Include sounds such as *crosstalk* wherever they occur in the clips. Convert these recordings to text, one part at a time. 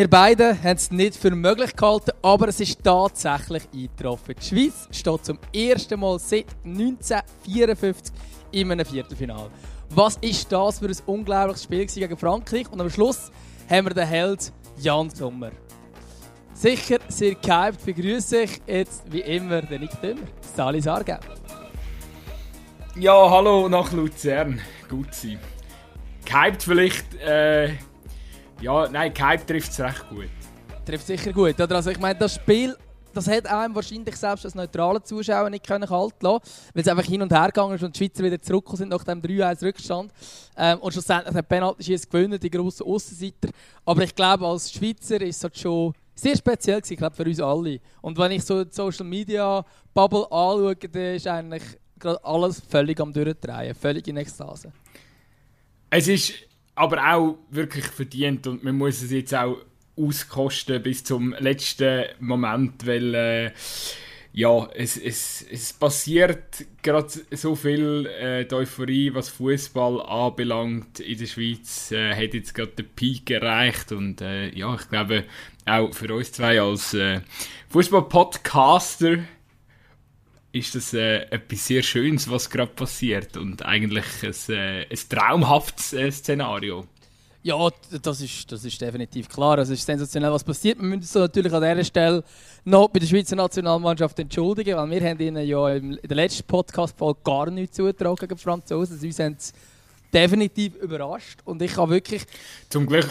Wir beide haben es nicht für möglich gehalten, aber es ist tatsächlich eingetroffen. Die Schweiz steht zum ersten Mal seit 1954 in einem Viertelfinale. Was ist das für ein unglaubliches Spiel gegen Frankreich? Und am Schluss haben wir den Held Jan Sommer. Sicher sehr gehypt begrüße ich jetzt wie immer den Nick Dümmer, Sali Sargau. Ja, hallo nach Luzern. Gut sein. Gehypt vielleicht, äh, ja, nein, gehypt trifft es recht gut. Trifft sicher gut. Oder? Also ich meine, das Spiel, das hat einem wahrscheinlich selbst als neutralen Zuschauer nicht können halten lassen, weil es einfach hin und her gegangen ist und die Schweizer wieder zurückgekommen sind nach dem 3-1 Rückstand. Ähm, und schlussendlich hat Penalty schießen gewonnen, die grossen Aussenseiter. Aber ich glaube, als Schweizer ist es halt schon sehr speziell gewesen, ich glaube, für uns alle. Und wenn ich so die Social Media Bubble anschaue, dann ist eigentlich gerade alles völlig am Durchdrehen, völlig in Ekstase. Es ist aber auch wirklich verdient. Und man muss es jetzt auch auskosten bis zum letzten Moment, weil äh, ja, es, es, es passiert gerade so viel äh, die Euphorie, was Fußball anbelangt in der Schweiz, äh, hat jetzt gerade den Peak erreicht. Und äh, ja, ich glaube auch für uns zwei als äh, Fußball-Podcaster ist das äh, etwas sehr Schönes, was gerade passiert und eigentlich ein, äh, ein traumhaftes äh, Szenario. Ja, das ist, das ist definitiv klar. Es ist sensationell, was passiert. Wir müssen uns natürlich an dieser Stelle noch bei der Schweizer Nationalmannschaft entschuldigen, weil wir haben ihnen ja in der letzten Podcast-Folge gar nichts zugetragen gegen die Franzosen. Uns haben definitiv überrascht und ich habe wirklich... Zum Glück,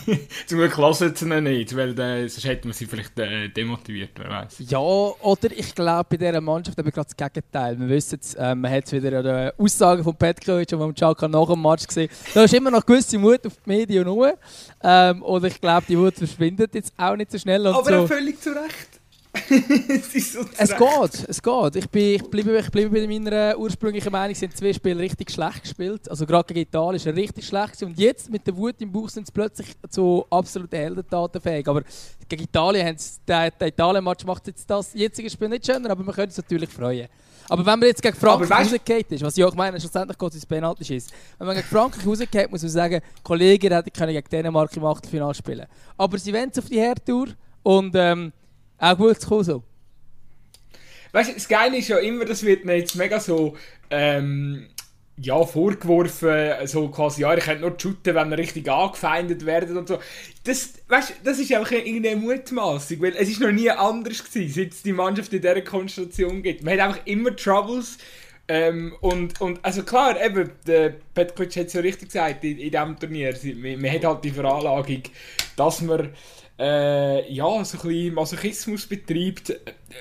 *laughs* zum Glück lassen sie ihn nicht, weil äh, sonst hätte man sie vielleicht äh, demotiviert, wer weiß. Ja, oder ich glaube bei dieser Mannschaft aber gerade das Gegenteil. Wir wissen es, äh, man hat es wieder an den Aussagen von Petkovic und vom Czaka nach dem Match gesehen. Da ist immer noch gewisse Mut auf die Medien nur ähm, und ich glaube, die Wut verschwindet jetzt auch nicht so schnell. aber so. völlig zu Recht. *laughs* es, so es geht, es geht. Ich, bin, ich, bleibe, ich bleibe bei meiner ursprünglichen Meinung, sind zwei Spiele richtig schlecht gespielt. Also gerade gegen Italien ist er richtig schlecht und jetzt mit der Wut im Bauch sind sie plötzlich zu absoluten Heldentaten fähig. Aber gegen Italien haben sie, der, der Italien-Match macht jetzt das jetzige Spiel nicht schöner, aber man könnte es natürlich freuen. Aber wenn man jetzt gegen Frankreich rausgeht ist, was ich auch meine, schlussendlich geht es ins Penalty schießen. Wenn man gegen Frankreich rausgeht, muss man sagen, Kollegen hätten gegen Dänemark im Achtelfinale spielen. Aber sie wollen es auf die Herdtour und ähm, auch gut zu kommen so. Weißt du, das Geile ist ja immer, das wird mir jetzt mega so ähm, ja, vorgeworfen, so quasi, ja, ich könnte nur shooten, wenn wir richtig angefeindet werden und so. Das, weißt, das ist einfach irgendeine Mutmaßung, weil es ist noch nie anders gewesen, seit es die Mannschaft in dieser Konstellation gibt. Man hat einfach immer Troubles ähm, und, und also klar, eben, der Petkovic hat es ja richtig gesagt in, in diesem Turnier, man, man hat halt die Veranlagung, dass man äh, ja, so ein bisschen Masochismus betreibt.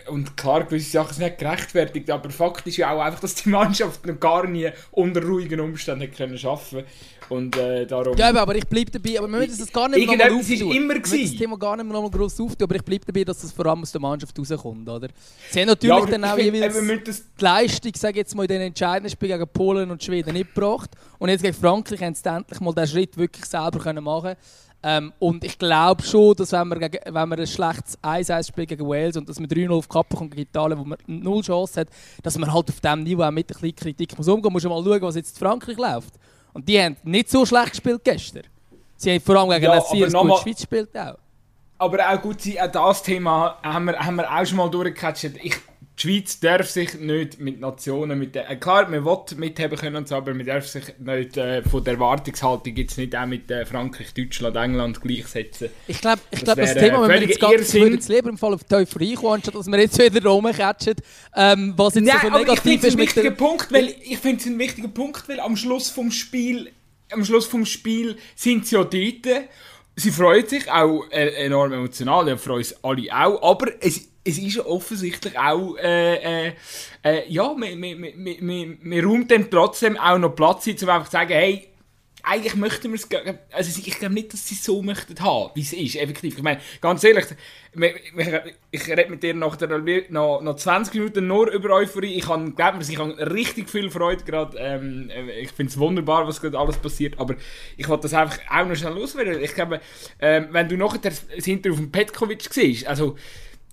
Und klar, gewisse Sachen sind nicht gerechtfertigt, aber Fakt ist ja auch einfach, dass die *laughs* Mannschaft noch gar nie unter ruhigen Umständen können arbeiten und äh, darum... Ja, aber ich bleibe dabei, aber wir müssen das gar nicht mehr nochmal auftun. immer gewesen. das Thema gar nicht mehr nochmal gross auftun, aber ich bleibe dabei, dass das vor allem aus der Mannschaft rauskommt, oder? Sie haben natürlich ja, dann auch *laughs* jeweils die Leistung, sage jetzt mal, in den entscheidenden Spielen gegen Polen und Schweden nicht gebracht und jetzt gegen Frankreich haben sie endlich mal den Schritt wirklich selber können machen können. Ähm, und ich glaube schon, dass wenn man, gegen, wenn man ein schlechtes 1-1 spielt gegen Wales und dass man 3-0 auf Kappe kommt gegen Italien, wo man null Chance hat, dass man halt auf diesem Niveau auch mit ein bisschen Kritik muss umgehen muss. Man mal schauen, was jetzt in Frankreich läuft. Und die haben nicht so schlecht gespielt gestern. Sie haben vor allem gegen ja, Lazio gut Schweiz gespielt auch. Aber auch gut, auch das Thema haben wir, haben wir auch schon mal durchgecatcht. Ich die Schweiz darf sich nicht mit Nationen, mit äh, klar, man will mitheben können aber man darf sich nicht äh, von der Erwartungshaltung jetzt nicht auch mit äh, Frankreich, Deutschland, England gleichsetzen. Ich glaube, ich das, glaub, das Thema, wenn wir jetzt ganz, jetzt lieber im Fall auf die Euphorie kommen, anstatt dass wir jetzt wieder rumkatschen, ähm, was jetzt Nein, so negativ ist. Mit der... Punkt, weil, ich finde es ein wichtiger Punkt, weil am Schluss vom Spiel, am Schluss vom Spiel sind sie ja dort, sie freuen sich auch äh, enorm emotional, ja, freuen uns alle auch, aber es es ist offensichtlich auch, äh, äh, äh, ja, man, man, man, räumt dem trotzdem auch noch Platz ein, um einfach zu sagen, hey, eigentlich möchten wir es, also ich glaube nicht, dass sie es so möchten haben, wie es ist, effektiv. Ich meine, ganz ehrlich, ich rede mit dir nach, der, nach, nach 20 Minuten nur über Euphorie. Ich habe, glaube ich habe richtig viel Freude gerade. Ähm, ich finde es wunderbar, was gerade alles passiert, aber ich wollte das einfach auch noch schnell loswerden. Ich glaube, ähm, wenn du nachher das auf dem Petkovic siehst, also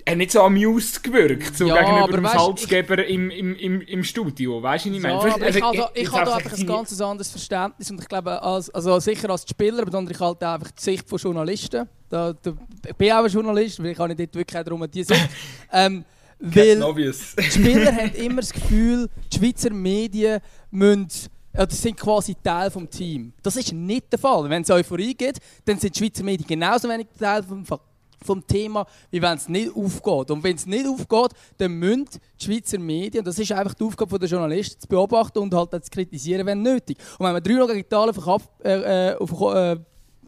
er nicht so amused gewirkt, so ja, gegenüber dem weißt, Salzgeber ich, im, im, im, im Studio, weißt du, was ich meine? Ja, also, ich, also, ich, ich habe einfach ein ganz anderes Verständnis und ich glaube, als, also sicher als Spieler, aber ich halt einfach die Sicht von Journalisten. Da, da, ich bin auch ein Journalist, weil ich habe nicht wirklich darum die Sicht. *laughs* ähm, weil die Spieler haben immer das Gefühl, die Schweizer Medien müssen ja, das sind quasi Teil des Teams. Das ist nicht der Fall. Wenn es Euphorie gibt, dann sind die Schweizer Medien genauso wenig Teil vom, vom Thema, wie wenn es nicht aufgeht. Und wenn es nicht aufgeht, dann müssen die Schweizer Medien, das ist einfach die Aufgabe der Journalisten, zu beobachten und halt zu kritisieren, wenn nötig. Und wenn man drei gegen Italien äh, auf, äh,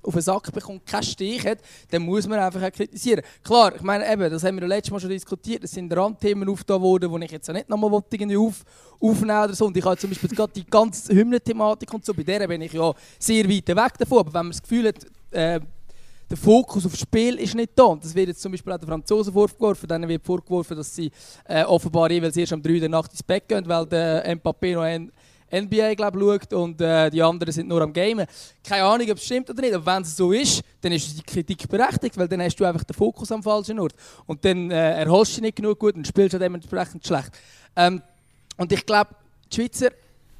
auf den Sack bekommt, keinen Stich hat, dann muss man einfach auch kritisieren. Klar, ich meine, eben, das haben wir letztes Mal schon diskutiert, es sind Randthemen aufgetan worden, die ich jetzt auch nicht nochmal irgendwie auf, aufnehmen oder so. Und ich habe zum Beispiel gerade die ganze Hymnen-Thematik und so, bei der bin ich ja sehr weit weg davon. Aber wenn man das Gefühl hat, äh, der Fokus auf das Spiel ist nicht da. Und das wird jetzt zum Beispiel auch den Franzosen vorgeworfen. Denen wird vorgeworfen, dass sie äh, offenbar jeweils erst um 3 Uhr der Nacht ins Bett gehen, weil der Mbappé noch ein NBA glaub, schaut und äh, die anderen sind nur am Gamen. Keine Ahnung, ob es stimmt oder nicht, aber wenn es so ist, dann ist die Kritik berechtigt, weil dann hast du einfach den Fokus am falschen Ort. Und dann äh, erholst du dich nicht genug gut und spielst dementsprechend schlecht. Ähm, und ich glaube, die Schweizer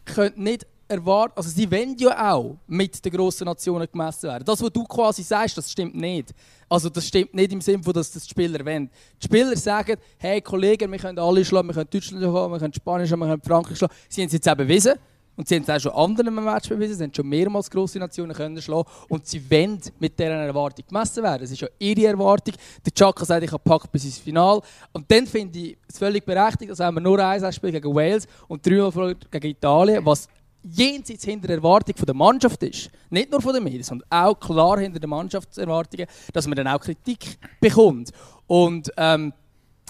können nicht erwarten, also sie wollen ja auch mit den grossen Nationen gemessen werden. Das, was du quasi sagst, das stimmt nicht. Also das stimmt nicht im Sinne dass das die Spieler wollen. Die Spieler sagen, hey Kollegen, wir können alle schlagen, wir können Deutschland schlagen, wir können Spanisch schlagen, wir können Frankreich schlagen. Sie haben es jetzt auch bewiesen. Und sie haben es auch schon anderen Match bewiesen, sie haben schon mehrmals grosse Nationen können schlagen und sie wollen mit dieser Erwartung gemessen werden. Es ist ja ihre Erwartung. Der Chaka sagt, ich habe gepackt bis ins Finale. Und dann finde ich es völlig berechtigt, dass wir nur ein Spiel gegen Wales und dreimal gegen Italien, was jenseits hinter der Erwartung der Mannschaft ist, nicht nur von Medien, sondern auch klar hinter den Mannschaftserwartungen, dass man dann auch Kritik bekommt. Und ähm,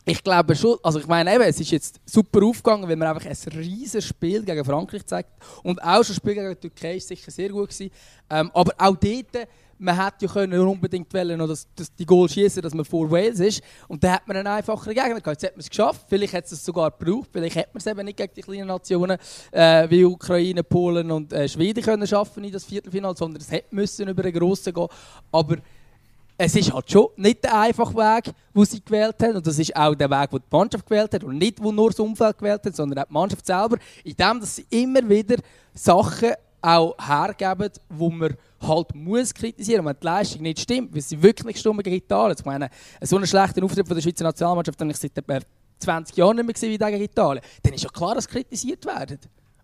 ich glaube schon, also ich meine eben, es ist jetzt super aufgegangen, weil man einfach ein riesiges Spiel gegen Frankreich zeigt und auch schon das Spiel gegen die Türkei ist sicher sehr gut gewesen. Ähm, aber auch dort man hätte ja können unbedingt wollen, noch das, das, die Goal schießen, dass man vor Wales ist. Und dann hat man einen einfacheren Gegner gehabt. Jetzt hat man es geschafft. Vielleicht hat es sogar gebraucht. Vielleicht hätte man es eben nicht gegen die kleinen Nationen äh, wie Ukraine, Polen und äh, Schweden können schaffen in das Viertelfinale, sondern es hätte müssen über einen grossen gehen. Aber es ist halt schon nicht der einfache Weg, den sie gewählt haben. Und das ist auch der Weg, den die Mannschaft gewählt hat. Und nicht, wo nur das Umfeld gewählt hat, sondern auch die Mannschaft selber. In dem, dass sie immer wieder Sachen auch hergeben, wo man halt muss kritisieren, wenn die Leistung nicht stimmt, weil sie wirklich gegen Italien. Ich meine, so einen schlechten Auftritt von der Schweizer Nationalmannschaft habe ich seit etwa 20 Jahren nicht mehr gesehen wie gegen Italien. Dann ist ja klar, dass kritisiert werden.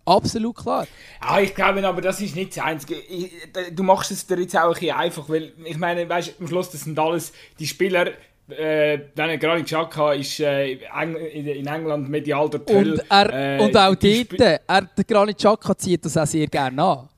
Absolut klar. Ja, ich glaube aber, das ist nicht das Einzige. Ich, du machst es dir jetzt auch ein bisschen einfach, weil ich meine, weißt, am Schluss, das sind alles die Spieler, äh, dann Granit Xhaka ist äh, in England medial der Töll. Und, er, äh, und auch dort, er, der Granit Xhaka zieht das auch sehr gerne an.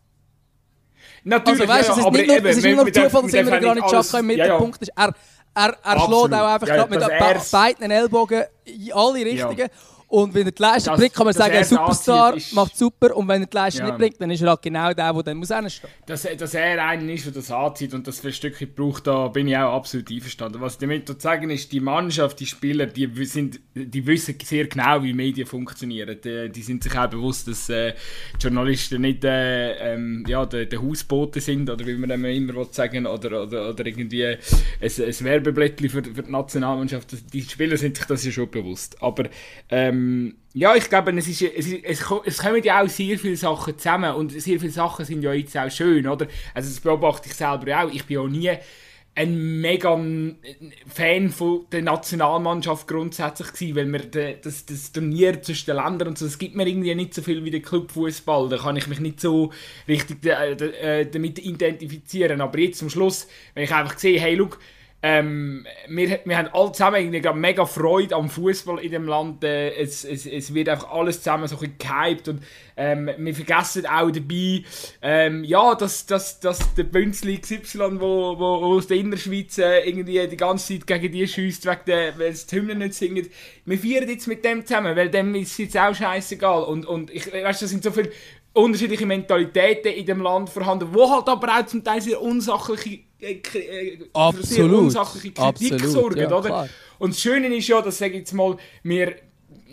Natürlich, also, weißt, ja, es ist nicht nur, es ist nicht nur Zufall, dass immer Granit Xhaka im Mittelpunkt ist. Er, er, er schlägt auch einfach ja, mit beiden Ellbogen in alle Richtungen. Und wenn er die Leistung bringt, kann man sagen, ein Superstar macht super. Und wenn er die Leistung ja. nicht bringt, dann ist er halt genau der, der dann muss hinstehen. Dass, dass er einen ist, der das anzieht und das für ein Stückchen braucht, da bin ich auch absolut einverstanden. Was ich damit zu sagen ist, die Mannschaft, die Spieler, die, sind, die wissen sehr genau, wie Medien funktionieren. Die, die sind sich auch bewusst, dass äh, Journalisten nicht äh, ähm, ja, der, der Hausbote sind, oder wie man immer sagen oder, oder, oder irgendwie ein, ein Werbeblättchen für, für die Nationalmannschaft. Die Spieler sind sich das ja schon bewusst. Aber ähm, ähm, ja, ich glaube, es, ist, es, ist, es, es kommen ja auch sehr viele Sachen zusammen und sehr viele Sachen sind ja jetzt auch schön, oder? Also das beobachte ich selber auch. Ich bin auch nie ein mega Fan von der Nationalmannschaft grundsätzlich gewesen, weil mir das, das Turnier zwischen den Ländern und so, das gibt mir irgendwie nicht so viel wie der Clubfußball. Da kann ich mich nicht so richtig äh, damit identifizieren. Aber jetzt zum Schluss, wenn ich einfach sehe, hey, look, ähm, wir, wir haben alle zusammen mega Freude am Fußball in dem Land. Äh, es, es, es wird einfach alles zusammen so gehypt und ähm, wir vergessen auch dabei, ähm, ja, dass, dass, dass der Bünzli XY, wo, wo, aus der Innerschweiz äh, irgendwie die ganze Zeit gegen die schießt, weil sie die Hymnen nicht singen. Wir feiern jetzt mit dem zusammen, weil dem ist es jetzt auch scheißegal. Und, und ich weißt, das sind so viele unterschiedliche Mentalitäten in dem Land vorhanden, wo halt aber auch zum Teil sehr unsachliche äh, äh, Absolut. sehr unsachliche Kritik Absolut. sorgen, ja, oder? Und das Schöne ist ja, dass, sage ich jetzt mal, wir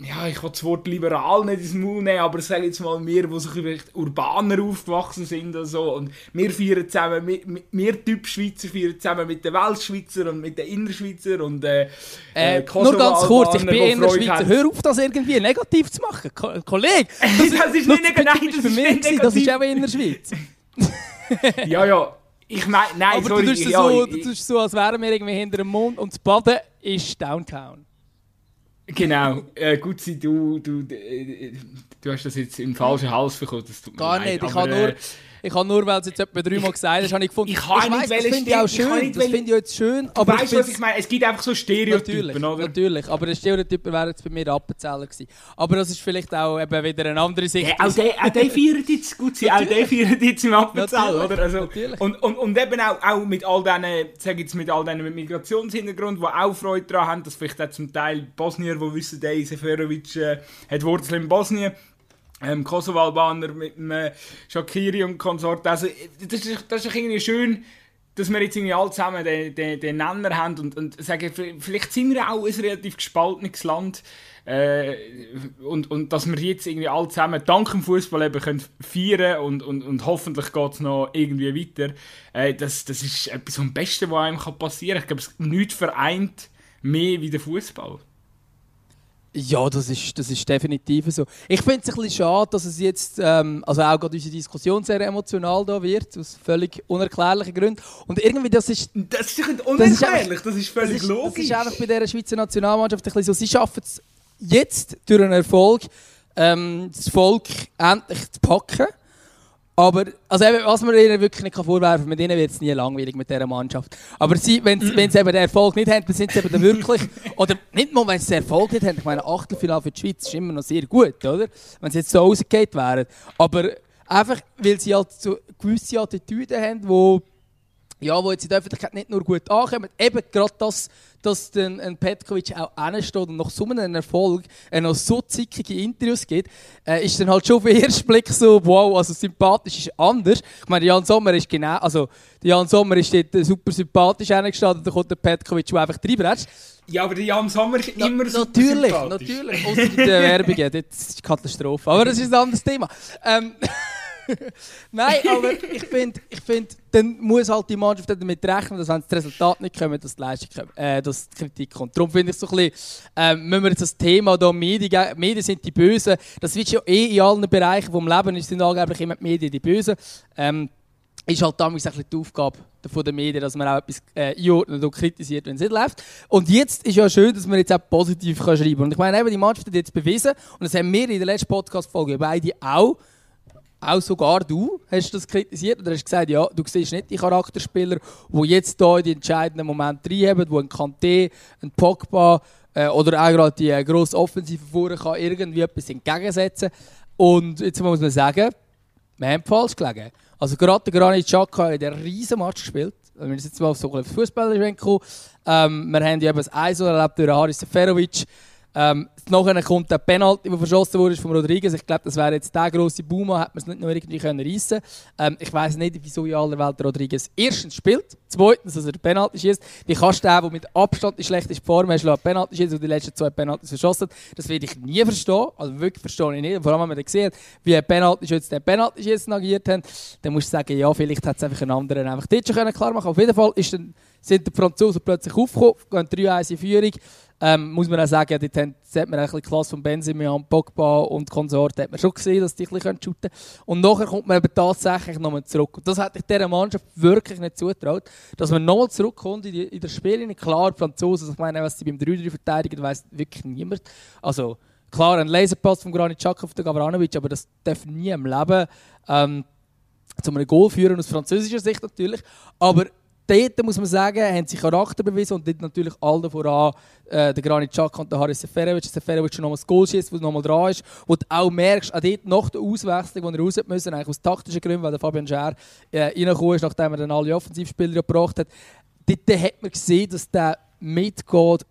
ja, ich will das Wort liberal nicht ins Maul nehmen, aber sage jetzt mal wir, die so vielleicht urbaner aufgewachsen sind und so. Und wir feiern zusammen, wir, wir Typ Schweizer feiern zusammen mit den Weltschweizer und mit den Innerschweizer und äh, äh, äh Nur ganz kurz, ich bin Innerschweizer. Hör auf, das irgendwie negativ zu machen. Ko Kollege, das, *laughs* das ist nicht negativ, das, das, ist negativ. das ist auch Innerschweiz. *laughs* ja, ja. Ich meine, nein, aber sorry. Du tust, ja, so, du tust so, als wären wir irgendwie hinter dem Mond und das Baden ist Downtown. Genau, äh, gut sei, du, du, äh, du hast das jetzt im falschen Hals bekommen. Das tut Gar nicht, ich habe nur, äh, ich habe nur, weil es jetzt etwa dreimal gesagt hast, habe ich gefunden, ich, ich, ich weiss, das finde ich auch schön, das finde ich jetzt schön. Aber weißt du, was ich meine? Es gibt einfach so Stereotypen, natürlich, oder? Natürlich, aber Stereotypen wären jetzt bei mir Appenzeller gewesen. Aber das ist vielleicht auch eben wieder eine andere Sicht. Ja, auch der, auch der feiert jetzt, gut sein, auch der feiert jetzt im Appenzeller, oder? Also, natürlich. Und, und, und eben auch, auch mit all diesen, sag jetzt mit all diesen mit Migrationshintergrund, die auch Freude daran haben, dass vielleicht auch zum Teil Bosnier, die wissen, der Seferovic äh, hat Wurzeln in Bosnien, ähm, Kosovo-Albaner mit dem Shakiri und Konsort. Also, das ist, das ist irgendwie schön, dass wir jetzt alle zusammen den, den, den Nenner haben und, und sagen, vielleicht sind wir auch ein relativ gespaltenes Land. Äh, und, und dass wir jetzt irgendwie alle zusammen dank dem Fußball eben können feiern und, und, und hoffentlich geht es noch irgendwie weiter. Äh, das, das ist etwas vom Besten, was einem passieren kann. Ich glaube, es nichts vereint mehr wie der Fußball. Ja, das ist, das ist definitiv so. Ich finde es ein bisschen schade, dass es jetzt, ähm, also auch gerade unsere Diskussion sehr emotional da wird, aus völlig unerklärlichen Gründen. Und irgendwie, das ist... Das ist nicht unerklärlich, das ist, völlig das ist, logisch. Das ist einfach bei dieser Schweizer Nationalmannschaft ein bisschen so, sie schaffen es jetzt durch einen Erfolg, ähm, das Volk endlich zu packen. Aber, also eben, was man ihnen wirklich nicht vorwerfen kann, mit ihnen wird es nie langweilig mit dieser Mannschaft. Aber sie, wenn, sie, wenn sie eben den Erfolg nicht haben, dann sind sie eben wirklich, *laughs* oder nicht mal, wenn sie den Erfolg nicht haben, ich meine, Achtelfinale für die Schweiz ist immer noch sehr gut, oder? Wenn sie jetzt so rausgeht wären. Aber einfach, weil sie halt so gewisse Attitüden haben, die ja, wo jetzt in der Öffentlichkeit nicht nur gut ankommen, eben gerade das, dass ein Petkovic auch hinsteht und nach so einem Erfolg äh, noch so zickige Interviews gibt, äh, ist dann halt schon auf den *laughs* ersten Blick so, wow, also sympathisch ist anders. Ich meine, Jan Sommer ist genau, also Jan Sommer ist dort super sympathisch hingestanden, dann kommt der Petkovic, der einfach reinbretscht. Ja, aber der Jan Sommer ist immer Na, super Natürlich, natürlich, außer in der Werbung, das ist Katastrophe. Aber das ist ein anderes Thema. Ähm, *laughs* *laughs* Nein, aber ich finde, ich find, dann muss halt die Mannschaft damit rechnen, dass wenn das Resultat nicht kommt, dass die Leistung kommt, äh, dass die Kritik kommt. Darum finde ich so ein bisschen, äh, müssen wir jetzt das Thema da Medien, Medien sind die Bösen, das wird ja eh in allen Bereichen des Lebens, sind angeblich immer die Medien die Bösen. Ähm, ist halt damals die Aufgabe der Medien, dass man auch etwas äh, einordnet und kritisiert, wenn es nicht läuft. Und jetzt ist ja schön, dass man jetzt auch positiv schreiben kann. Und ich meine, eben, die Mannschaft hat jetzt bewiesen, und das haben wir in der letzten Podcast-Folge beide auch, auch sogar du hast das kritisiert oder hast gesagt, ja, du siehst nicht die Charakterspieler, die jetzt hier in die entscheidenden Momente reinheben, wo ein Kanté, ein Pogba äh, oder auch gerade die äh, grosse Offensive vorne kann irgendwie etwas entgegensetzen. Und jetzt muss man sagen, wir haben falsch gelegen. Also gerade der Granit Xhaka hat einen riesen Match gespielt. Wenn wir jetzt mal auf so ein Fußballer kommen, ähm, wir haben ja eben das Eis erlebt durch Haris Seferovic. Ähm, nachher kommt der Penalty, der verschossen wurde von Rodriguez. Ich glaube, das wäre jetzt der grosse Boomer, hätte man es nicht noch irgendwie können reissen ähm, Ich weiß nicht, wieso in aller Welt Rodriguez erstens spielt, zweitens, dass er den Penalty schießt. Wie kannst du den, der mit Abstand die schlechteste Form hast, einen Penalty schießen und die letzten zwei Penaltys verschossen hat? Das werde ich nie verstehen. Also wirklich verstehe ich nicht. Und vor allem, wenn man gesehen wie ein Penalty jetzt den Penalty schießen agiert haben, dann musst du sagen, ja, vielleicht hat es einfach einen anderen einfach dort schon klar machen Auf jeden Fall ist dann, sind die Franzosen plötzlich aufgekommen, gehen 3-1 in Führung. Ähm, muss man auch sagen, ja, dort hat man ein bisschen Klasse von Benzema, Pogba und Konsort hat man schon gesehen, dass die ein bisschen shooten können. Und nachher kommt man eben tatsächlich nochmal zurück. Und das hätte ich dieser Mannschaft wirklich nicht zutraut, dass man nochmal zurückkommt in, die, in der Spiellinie. Klar, die Franzosen, ich meine, was sie beim 3-3 verteidigen, weiss wirklich niemand. Also, klar, ein Laserpass von Granit Xhaka auf den Gavranovic, aber das darf nie im Leben ähm, zu einem Goal führen, aus französischer Sicht natürlich. Aber dort muss man sagen, haben sie Charakter bewiesen und dort natürlich alle voran äh, der Granit Xhaka und der Haris Seferovic. Seferovic schon nochmal das Goal schießt, das nochmal dran ist. Wo du auch merkst, auch dort nach der Auswechslung, wo er raus müssen, eigentlich aus taktischen Gründen, weil der Fabian Scher äh, reingekommen ist, nachdem er dann alle Offensivspieler gebracht hat. Dort hat man gesehen, dass der mitgeht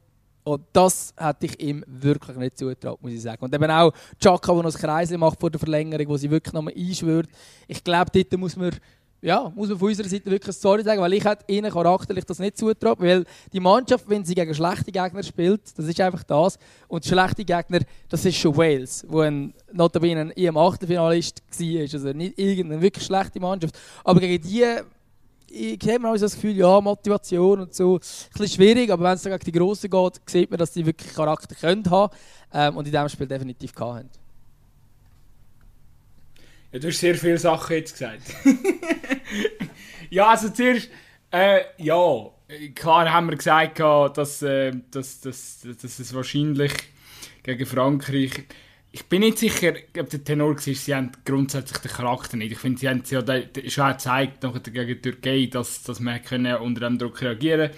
und das hätte ich ihm wirklich nicht zugetraut, muss ich sagen. Und eben auch Chaka, der noch das Kreisel macht vor der Verlängerung, wo sie wirklich nochmal einschwört. Ich glaube, dort muss man ja, muss man von unserer Seite wirklich sorry sagen, weil ich hätte ihnen charakterlich das nicht zutraut, weil die Mannschaft, wenn sie gegen schlechte Gegner spielt, das ist einfach das. Und schlechte Gegner, das ist schon Wales, wo ein notabene im Achtelfinalist war, also nicht irgendeine wirklich schlechte Mannschaft. Aber gegen die ich habe mir das Gefühl, ja, Motivation und so, ein bisschen schwierig, aber wenn es gegen die Grossen geht, sieht man, dass sie wirklich Charakter können haben ähm, und in diesem Spiel definitiv haben. Ja, du hast sehr viele Sachen jetzt gesagt. *laughs* ja, also zuerst, äh, ja, klar haben wir gesagt, dass, äh, dass, dass, dass es wahrscheinlich gegen Frankreich. Ich bin nicht sicher, ob der Tenor war, sie haben grundsätzlich den Charakter nicht. Ich finde, sie haben ja schon gezeigt, gegen die Türkei, dass, dass man unter dem Druck reagieren konnte.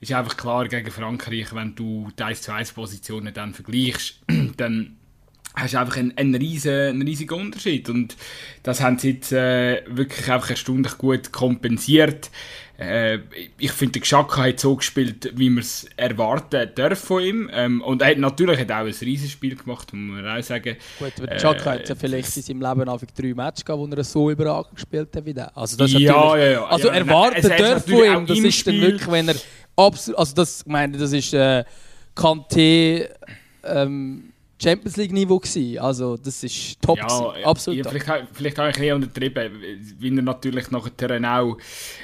ist einfach klar, gegen Frankreich, wenn du die 1 zu 1 Positionen dann vergleichst, *clears throat* dann hast du einfach einen, einen, riesen, einen riesigen Unterschied. Und das haben sie jetzt äh, wirklich einfach erstaunlich gut kompensiert. Äh, ich finde, der Geschacka hat so gespielt, wie man es erwarten darf von ihm. Ähm, und er hat natürlich hat auch ein riesiges Spiel gemacht, muss man auch sagen. Gut, aber Geschacka äh, hat ja vielleicht in seinem Leben einfach drei Matches gehabt, wo er so überragend gespielt hat wie der. Also das ist ja, ja, ja. Also ja, erwarten darf von ihm, das ist dann wirklich, wenn er absolut, also das, ich meine, das ist äh, Kanté, ähm, Champions League Niveau gewesen. Also das ist top, ja, absolut. Ja, vielleicht, vielleicht habe ich ein bisschen untertrieben, wie er natürlich nachher auch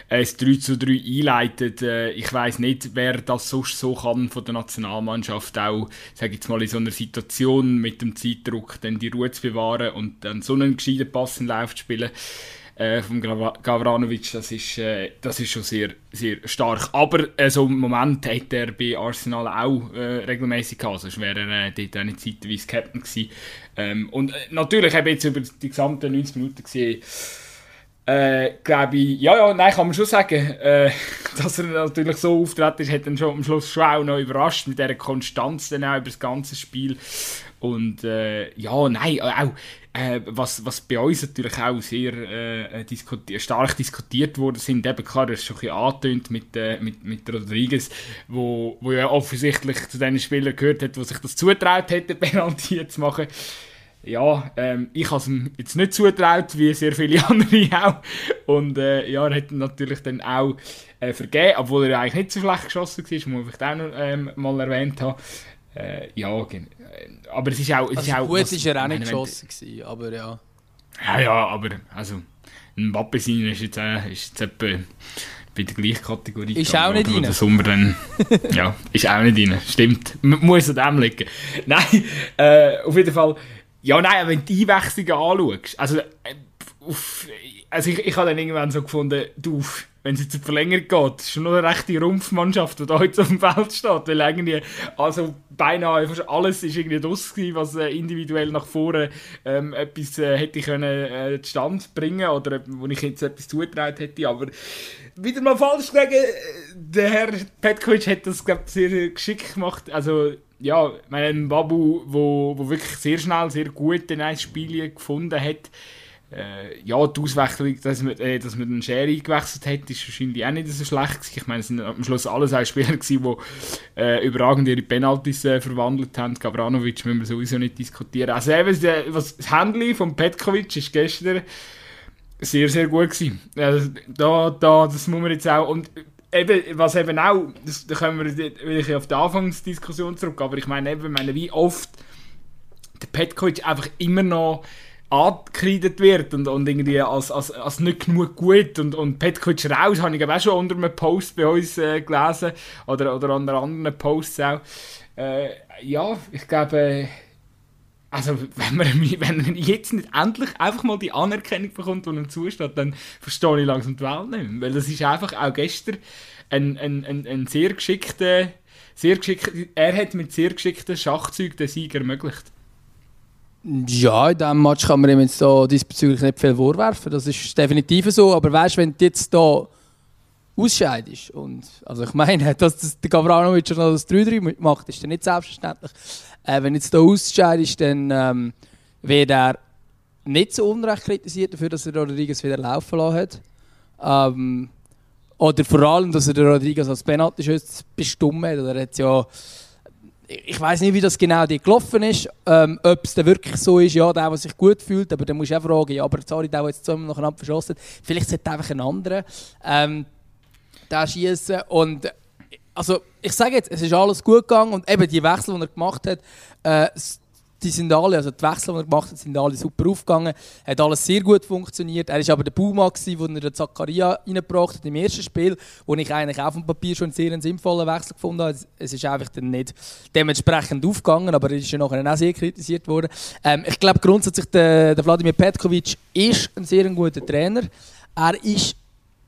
ein 3 zu 3 einleitet. Äh, ich weiß nicht, wer das sonst so kann von der Nationalmannschaft auch, sage jetzt mal in so einer Situation mit dem Zeitdruck, dann die Ruhe zu bewahren und dann so einen gescheiten Pass in Lauf zu spielen äh, von Gavranovic, das ist, äh, das ist schon sehr, sehr stark. Aber äh, so im Moment hat er bei Arsenal auch äh, regelmäßig gehabt, sonst wäre er äh, dort auch nicht zeitweise Captain gewesen. Ähm, und äh, natürlich habe ich jetzt über die gesamten 90 Minuten gesehen, äh, glaube ich, ja, ja, nein, kann man schon sagen, äh, *laughs* dass er natürlich so auftreten ist, hat dann schon am Schluss schon auch noch überrascht mit dieser Konstanz dann auch über das ganze Spiel. Und äh, ja, nein, auch äh, was, was bei uns natürlich auch sehr äh, diskutiert, stark diskutiert wurde, sind eben klar, das ist schon ein bisschen angetönt mit, äh, mit, mit Rodriguez, wo, wo ja offensichtlich zu den Spielern gehört hat, die sich das zutraut hätte, *laughs* Penalty zu machen. Ja, ähm, ich habe es ihm jetzt nicht zutraut, wie sehr viele *laughs* andere auch. Und äh, ja, er hat natürlich dann auch äh, vergeben, obwohl er eigentlich nicht so schlecht geschossen war, muss ich auch noch ähm, mal erwähnt haben. Äh, ja, äh, aber es ist auch... Es also ist auch gut was, ist er auch nicht geschossen gewesen, aber ja. Ja, ja, aber also ein Wappe sein ist jetzt, äh, ist jetzt etwa bei der gleichen Kategorie. Ist auch nicht rein. Sommer dann, *laughs* ja, ist auch nicht rein. Stimmt. M muss an dem liegen. *laughs* Nein, äh, auf jeden Fall. Ja, nein, wenn du die Einwechslungen anschaust, also, äh, auf, also ich, ich habe dann irgendwann so gefunden, du, wenn es jetzt Verlängerung geht, ist schon eine rechte Rumpfmannschaft, die da heute auf dem Feld steht. Weil irgendwie, also beinahe fast alles ist irgendwie das was äh, individuell nach vorne ähm, etwas äh, hätte ich können äh, zustande bringen oder wo ich jetzt etwas zugetraut hätte. Aber wieder mal falsch gelegen, der Herr Petkovic hat das, glaube sehr geschickt gemacht. Also, ja, mein Babu, wo, wo wirklich sehr schnell, sehr gut ein Spiel gefunden hat, äh, ja, die Auswechslung, dass man, äh, dass man den Sherry gewechselt hat, ist wahrscheinlich auch nicht so schlecht gewesen. Ich meine, es sind am Schluss alles auch Spieler die äh, überragend ihre Penalties äh, verwandelt haben. Gabranovic müssen wir sowieso nicht diskutieren. Also eben, was, das Handy von Petkovic ist gestern sehr, sehr gut gewesen. Also, da, da, das muss man jetzt auch, und eben, was eben auch, das, da kommen wir will auf die Anfangsdiskussion zurück, aber ich meine eben, meine, wie oft der Petkovic einfach immer noch angekreidet wird und, und irgendwie als, als, als nicht genug gut und, und Petkovic raus, habe ich auch schon unter einem Post bei uns äh, gelesen oder, oder unter anderen Posts auch. Äh, ja, ich glaube, also wenn man, wenn jetzt nicht endlich einfach mal die Anerkennung bekommt, die ihm zusteht, dann verstehe ich langsam die Welt nicht mehr. Weil das ist einfach auch gestern ein, ein, ein, ein sehr geschickter, sehr geschickter, er hat mit sehr geschickten Schachzügen den Sieg ermöglicht. Ja, in diesem Match kann man ihm jetzt da diesbezüglich nicht viel vorwerfen. Das ist definitiv so. Aber weißt du, wenn du jetzt hier ausscheidest, und also ich meine, *laughs* dass das, der Gavranovic noch das 3-3 macht, ist dann nicht selbstverständlich. Äh, wenn du jetzt hier ausscheidest, dann ähm, wird er nicht so unrecht kritisiert dafür, dass er Rodriguez wieder laufen lassen hat. Ähm, oder vor allem, dass er Rodriguez als Penalty-Schütz bestimmt hat. Oder er hat ja ich weiß nicht, wie das genau die gelaufen ist, ähm, ob es wirklich so ist, ja, der, der sich gut fühlt, aber dann musst du auch fragen, ja, aber sorry, der, der jetzt zweimal nacheinander verschossen hat, vielleicht sollte einfach ein anderer ähm, da schießen und also ich sage jetzt, es ist alles gut gegangen und eben die Wechsel, die er gemacht hat, äh, die sind alle, also die Wechsel, die er gemacht hat, sind alle super aufgegangen. Hat alles sehr gut funktioniert. Er war aber der Puma, der den Zakaria reingebracht hat im ersten Spiel, wo ich eigentlich auf dem Papier schon einen sehr sinnvollen Wechsel gefunden habe. Es ist einfach dann nicht dementsprechend aufgegangen, aber er ist ja nachher auch sehr kritisiert worden. Ähm, ich glaube grundsätzlich, der, der Wladimir Petkovic ist ein sehr guter Trainer. Er ist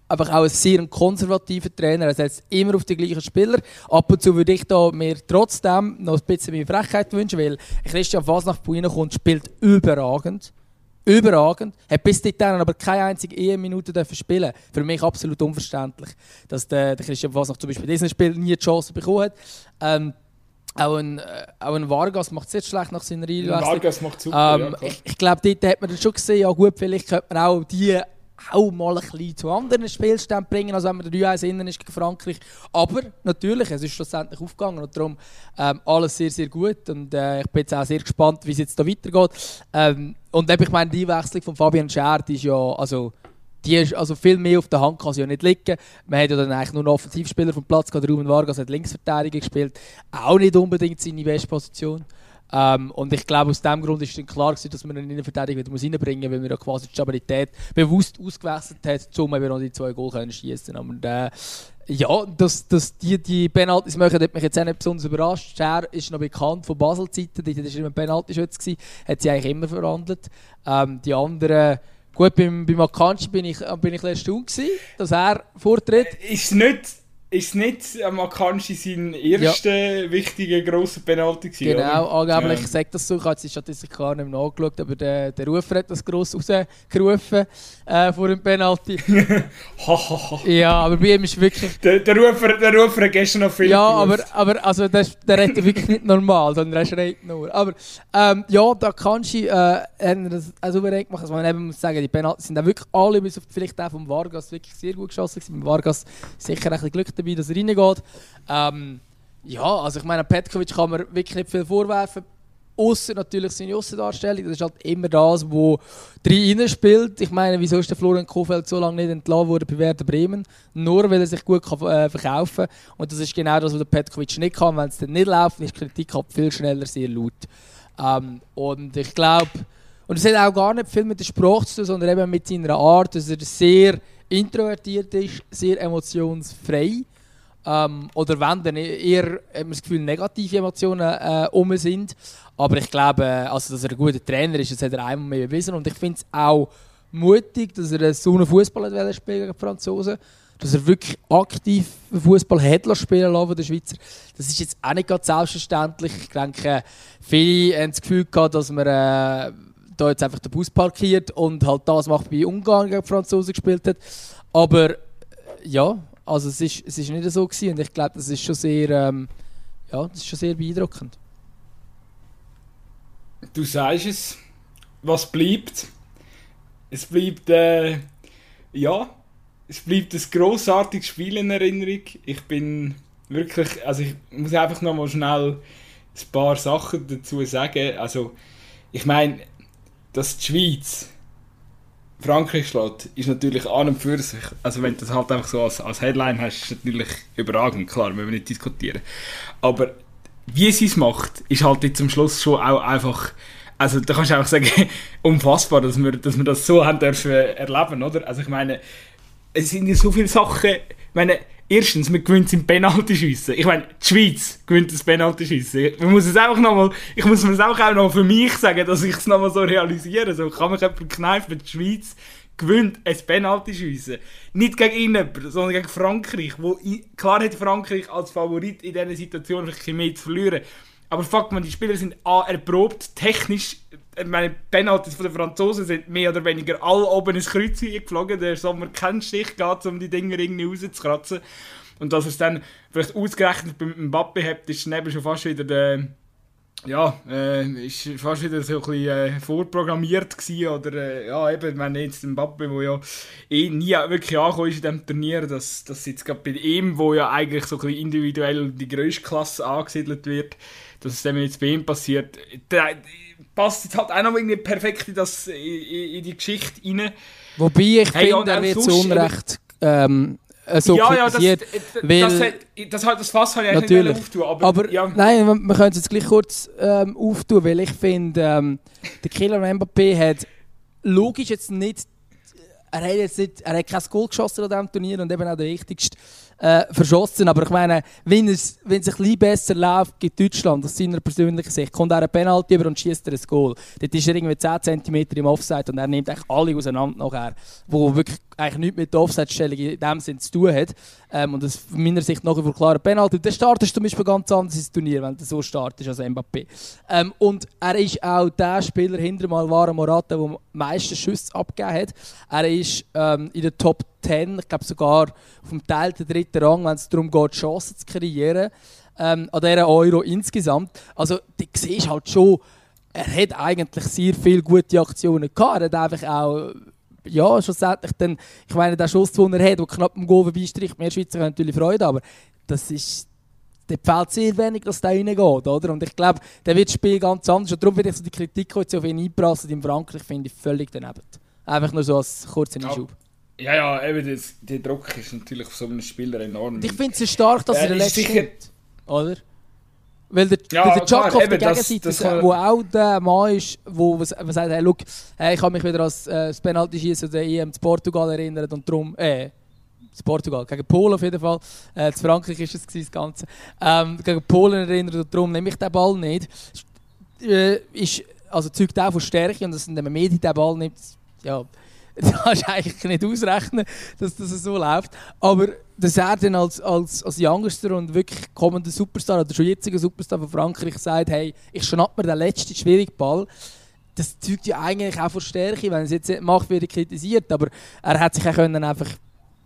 einfach auch ein sehr konservativer Trainer. Er setzt immer auf die gleichen Spieler. Ab und zu würde ich da mir trotzdem noch ein bisschen mehr Frechheit wünschen, weil Christian Fasnacht nach kommt, spielt überragend. Überragend. Hat bis dahin aber keine einzige Eheminute spielen Für mich absolut unverständlich, dass der, der Christian Fasnacht zum Beispiel in diesem Spiel nie die Chance bekommen hat. Ähm, auch ein, äh, auch ein Vargas macht es jetzt schlecht nach seiner Einwechslung. Vargas macht super, ähm, ja, Ich, ich glaube, dort hat man dann schon gesehen, ja gut, vielleicht könnte man auch die auch mal ein bisschen zu anderen Spielständen bringen, als wenn man der 3-1 innen ist gegen Frankreich. Aber natürlich, es ist schlussendlich aufgegangen und darum ähm, alles sehr, sehr gut. Und äh, ich bin jetzt auch sehr gespannt, wie es jetzt da weitergeht. Ähm, und eben, ich meine, die Einwechslung von Fabian Schert ist ja, also, die ist, also viel mehr auf der Hand kann sie ja nicht liegen. Man hat ja dann eigentlich nur einen Offensivspieler vom Platz gehabt, Ruben Vargas hat Linksverteidiger gespielt. Auch nicht unbedingt seine beste Position. Ähm, und ich glaube, aus diesem Grund ist dann klar gewesen, dass man ihn in die Verteidigung wieder reinbringen muss, weil man ja quasi die Stabilität bewusst ausgewechselt hat, um eben noch die zwei Goal schießen Und äh, ja, dass, dass die die Penalties machen, hat mich jetzt auch nicht besonders überrascht. Scher ist noch bekannt von Basel-Zeiten, dort war immer Penaltyschütze, hat sie eigentlich immer verhandelt. Ähm, die anderen, gut, beim, beim Akanji bin ich, bin ich erstaunt gewesen, dass er vortritt. Ist nicht ist nicht am Akanji sein erster ja. wichtiger grosser Penalty gewesen, Genau, oder? angeblich ja. sagt das so, ich habe die Statistik gar nicht mehr nachgeschaut, aber der, der Rufer hat das gross rausgerufen äh, vor dem Penalty. *laughs* ja, aber bei ihm ist wirklich... Der, der, Rufer, der Rufer hat gestern noch viel Ja, aber, aber also, der, der redet wirklich nicht normal, sondern er schreit nur. Aber ähm, ja, der Akanji äh, hat das auch souverän gemacht. Also man eben muss sagen, die Penalty sind auch wirklich alle, bis auf vielleicht auch vom Vargas, wirklich sehr gut geschossen gewesen. Vargas sicher ein bisschen Glück dabei, dass er reingeht. Ähm, ja, also ich meine, Petkovic kann man wirklich nicht viel vorwerfen. Außer natürlich seine Aussendarstellung. Das ist halt immer das, wo drin spielt. Ich meine, wieso ist der Florian Kofeld so lange nicht entlassen worden bei Werder Bremen? Nur weil er sich gut kann, äh, verkaufen kann. Und das ist genau das, was der Petkovic nicht kann. Wenn es dann nicht läuft, ist Kritik halt viel schneller sehr laut. Ähm, und ich glaube, und es hat auch gar nicht viel mit der Sprache zu tun, sondern eben mit seiner Art, dass er sehr introvertiert ist, sehr emotionsfrei. Ähm, oder wenn, dann eher haben das Gefühl, negative Emotionen äh, um sind. Aber ich glaube, also, dass er ein guter Trainer ist, das hat er einmal mehr bewiesen. Und ich finde es auch mutig, dass er so einen Fußball spielen gegen die Franzosen. Dass er wirklich aktiv Fußball hat spielen lassen von den Schweizer. Das ist jetzt auch nicht ganz selbstverständlich. Ich denke, viele haben das Gefühl gehabt, dass man äh, da jetzt einfach den Bus parkiert und halt das macht, wie Ungarn gegen Franzosen gespielt hat. Aber äh, ja, also es ist, es ist nicht so gewesen und ich glaube, das ist schon sehr, ähm, ja, das ist schon sehr beeindruckend. Du sagst es, was bleibt? Es bleibt, äh, ja, es bleibt ein grossartiges Spiel in Erinnerung. Ich bin wirklich, also ich muss einfach noch mal schnell ein paar Sachen dazu sagen. Also, ich meine, dass die Schweiz Frankreich schlägt, ist natürlich an und für sich, also wenn du das halt einfach so als, als Headline hast, ist natürlich überragend, klar, müssen wir nicht diskutieren. Aber wie sie es macht, ist halt jetzt zum Schluss schon auch einfach, also da kannst du einfach sagen, *laughs* unfassbar, dass wir, dass wir das so haben dürfen erleben, oder? Also ich meine, es sind ja so viele Sachen, ich meine, Erstens, wir gewinnen im Penaltyschiessen. Ich meine, die Schweiz gewinnt das Penaltyschiessen. Man muss es einfach noch mal, ich muss es auch, noch für mich sagen, dass ich es noch mal so realisiere. So kann mich jemand kneifen, die Schweiz gewinnt ein Penaltyschiessen. Nicht gegen ihn, sondern gegen Frankreich. Wo, klar hat Frankreich als Favorit in dieser Situation vielleicht mehr zu verlieren. Aber fuck man, die Spieler sind A, erprobt, technisch, meine Penalties von den Franzosen sind mehr oder weniger alle oben ins Kreuz geflogen. Der Sommer keinen Stich geht, um die Dinger irgendwie rauszukratzen. Und dass es dann vielleicht ausgerechnet beim Mbappe hat, ist neben schon fast wieder der, ja, äh, ist fast wieder so ein bisschen äh, vorprogrammiert gewesen, oder äh, ja, eben, wenn jetzt Mbappe, wo ja eh nie wirklich angekommen ist in diesem Turnier, dass, dass jetzt gerade bei ihm, wo ja eigentlich so ein bisschen individuell die grösste Klasse angesiedelt wird, dass es dann jetzt bei ihm passiert, da, passt jetzt halt auch noch irgendwie perfekt in, das, in, in die Geschichte rein. Wobei ich hey, finde, er wird zu Unrecht ähm, äh, so ja. Ja, das, weil, das, das, hat, das Fass habe ich natürlich nicht auftun, aber, aber ja. Nein, wir, wir können es jetzt gleich kurz ähm, auftun, weil ich finde, ähm, der Killer Mbappé hat logisch jetzt nicht er hat jetzt nicht, er hat kein Goal geschossen an diesem Turnier und eben auch der wichtigste äh, verschossen. Aber ich meine, wenn es, wenn es ein bisschen besser läuft gegen Deutschland, aus seiner persönlichen Sicht, kommt er einen Penalty über und schießt er ein Goal. Dort ist er irgendwie 10 cm im Offside und er nimmt eigentlich alle auseinander wo wirklich eigentlich nichts mit der Offside-Stellung in dem Sinne zu tun hat. Ähm, und das ist von meiner Sicht nach wie vor klar ein Penalty. Der startest zum Beispiel ganz anders ins Turnier, wenn du so startest als Mbappé. Ähm, und er ist auch der Spieler hinter Alvaro Morata, der am meisten Schüsse abgegeben hat. Er ist ähm, in der Top 10, ich glaube sogar vom Teil der dritten Rang, wenn es darum geht, Chancen zu kreieren. Ähm, an dieser Euro insgesamt. Also, du siehst halt schon, er hat eigentlich sehr viele gute Aktionen gehabt. Er hat einfach auch ja, schlussendlich dann, ich meine, der Schuss, den er hat, der knapp am Goal vorbeistricht, mehr Schweizer haben natürlich Freude, aber das ist, der fehlt sehr wenig, dass der reingeht, oder? Und ich glaube, der wird das Spiel ganz anders. Und darum wird ich so die Kritik heute auf ihn einprasselt in Frankreich, finde ich völlig daneben. Einfach nur so als kurzer Einschub. Ja, ja, eben, das, der Druck ist natürlich auf so einem Spieler enorm. Ich finde es stark, dass er, er letzte sicher... oder? Weil der, ja, der Chuck auf der Gegenseite, wo auch der Mann ist, wo was, was sagt, hey, look, hey, ich habe mich wieder als äh, das Penalty schießen der EM zu Portugal erinnert und darum, äh, zu Portugal, gegen Polen auf jeden Fall, äh, zu Frankreich ist es das Ganze, ähm, gegen Polen erinnert und darum nehme ich den Ball nicht. Äh, ist, also zeugt auch von Stärke und dass wenn man Medien den Ball nimmt, ja, *laughs* das kannst du eigentlich nicht ausrechnen, dass das so läuft. Aber dass er dann als, als, als Youngster und wirklich kommender Superstar oder schon jetziger Superstar von Frankreich sagt, hey, ich schnapp mir den letzten schwierigen Ball, das zeugt ja eigentlich auch von Stärke, wenn es jetzt nicht macht, wird er kritisiert. Aber er hat sich auch können einfach,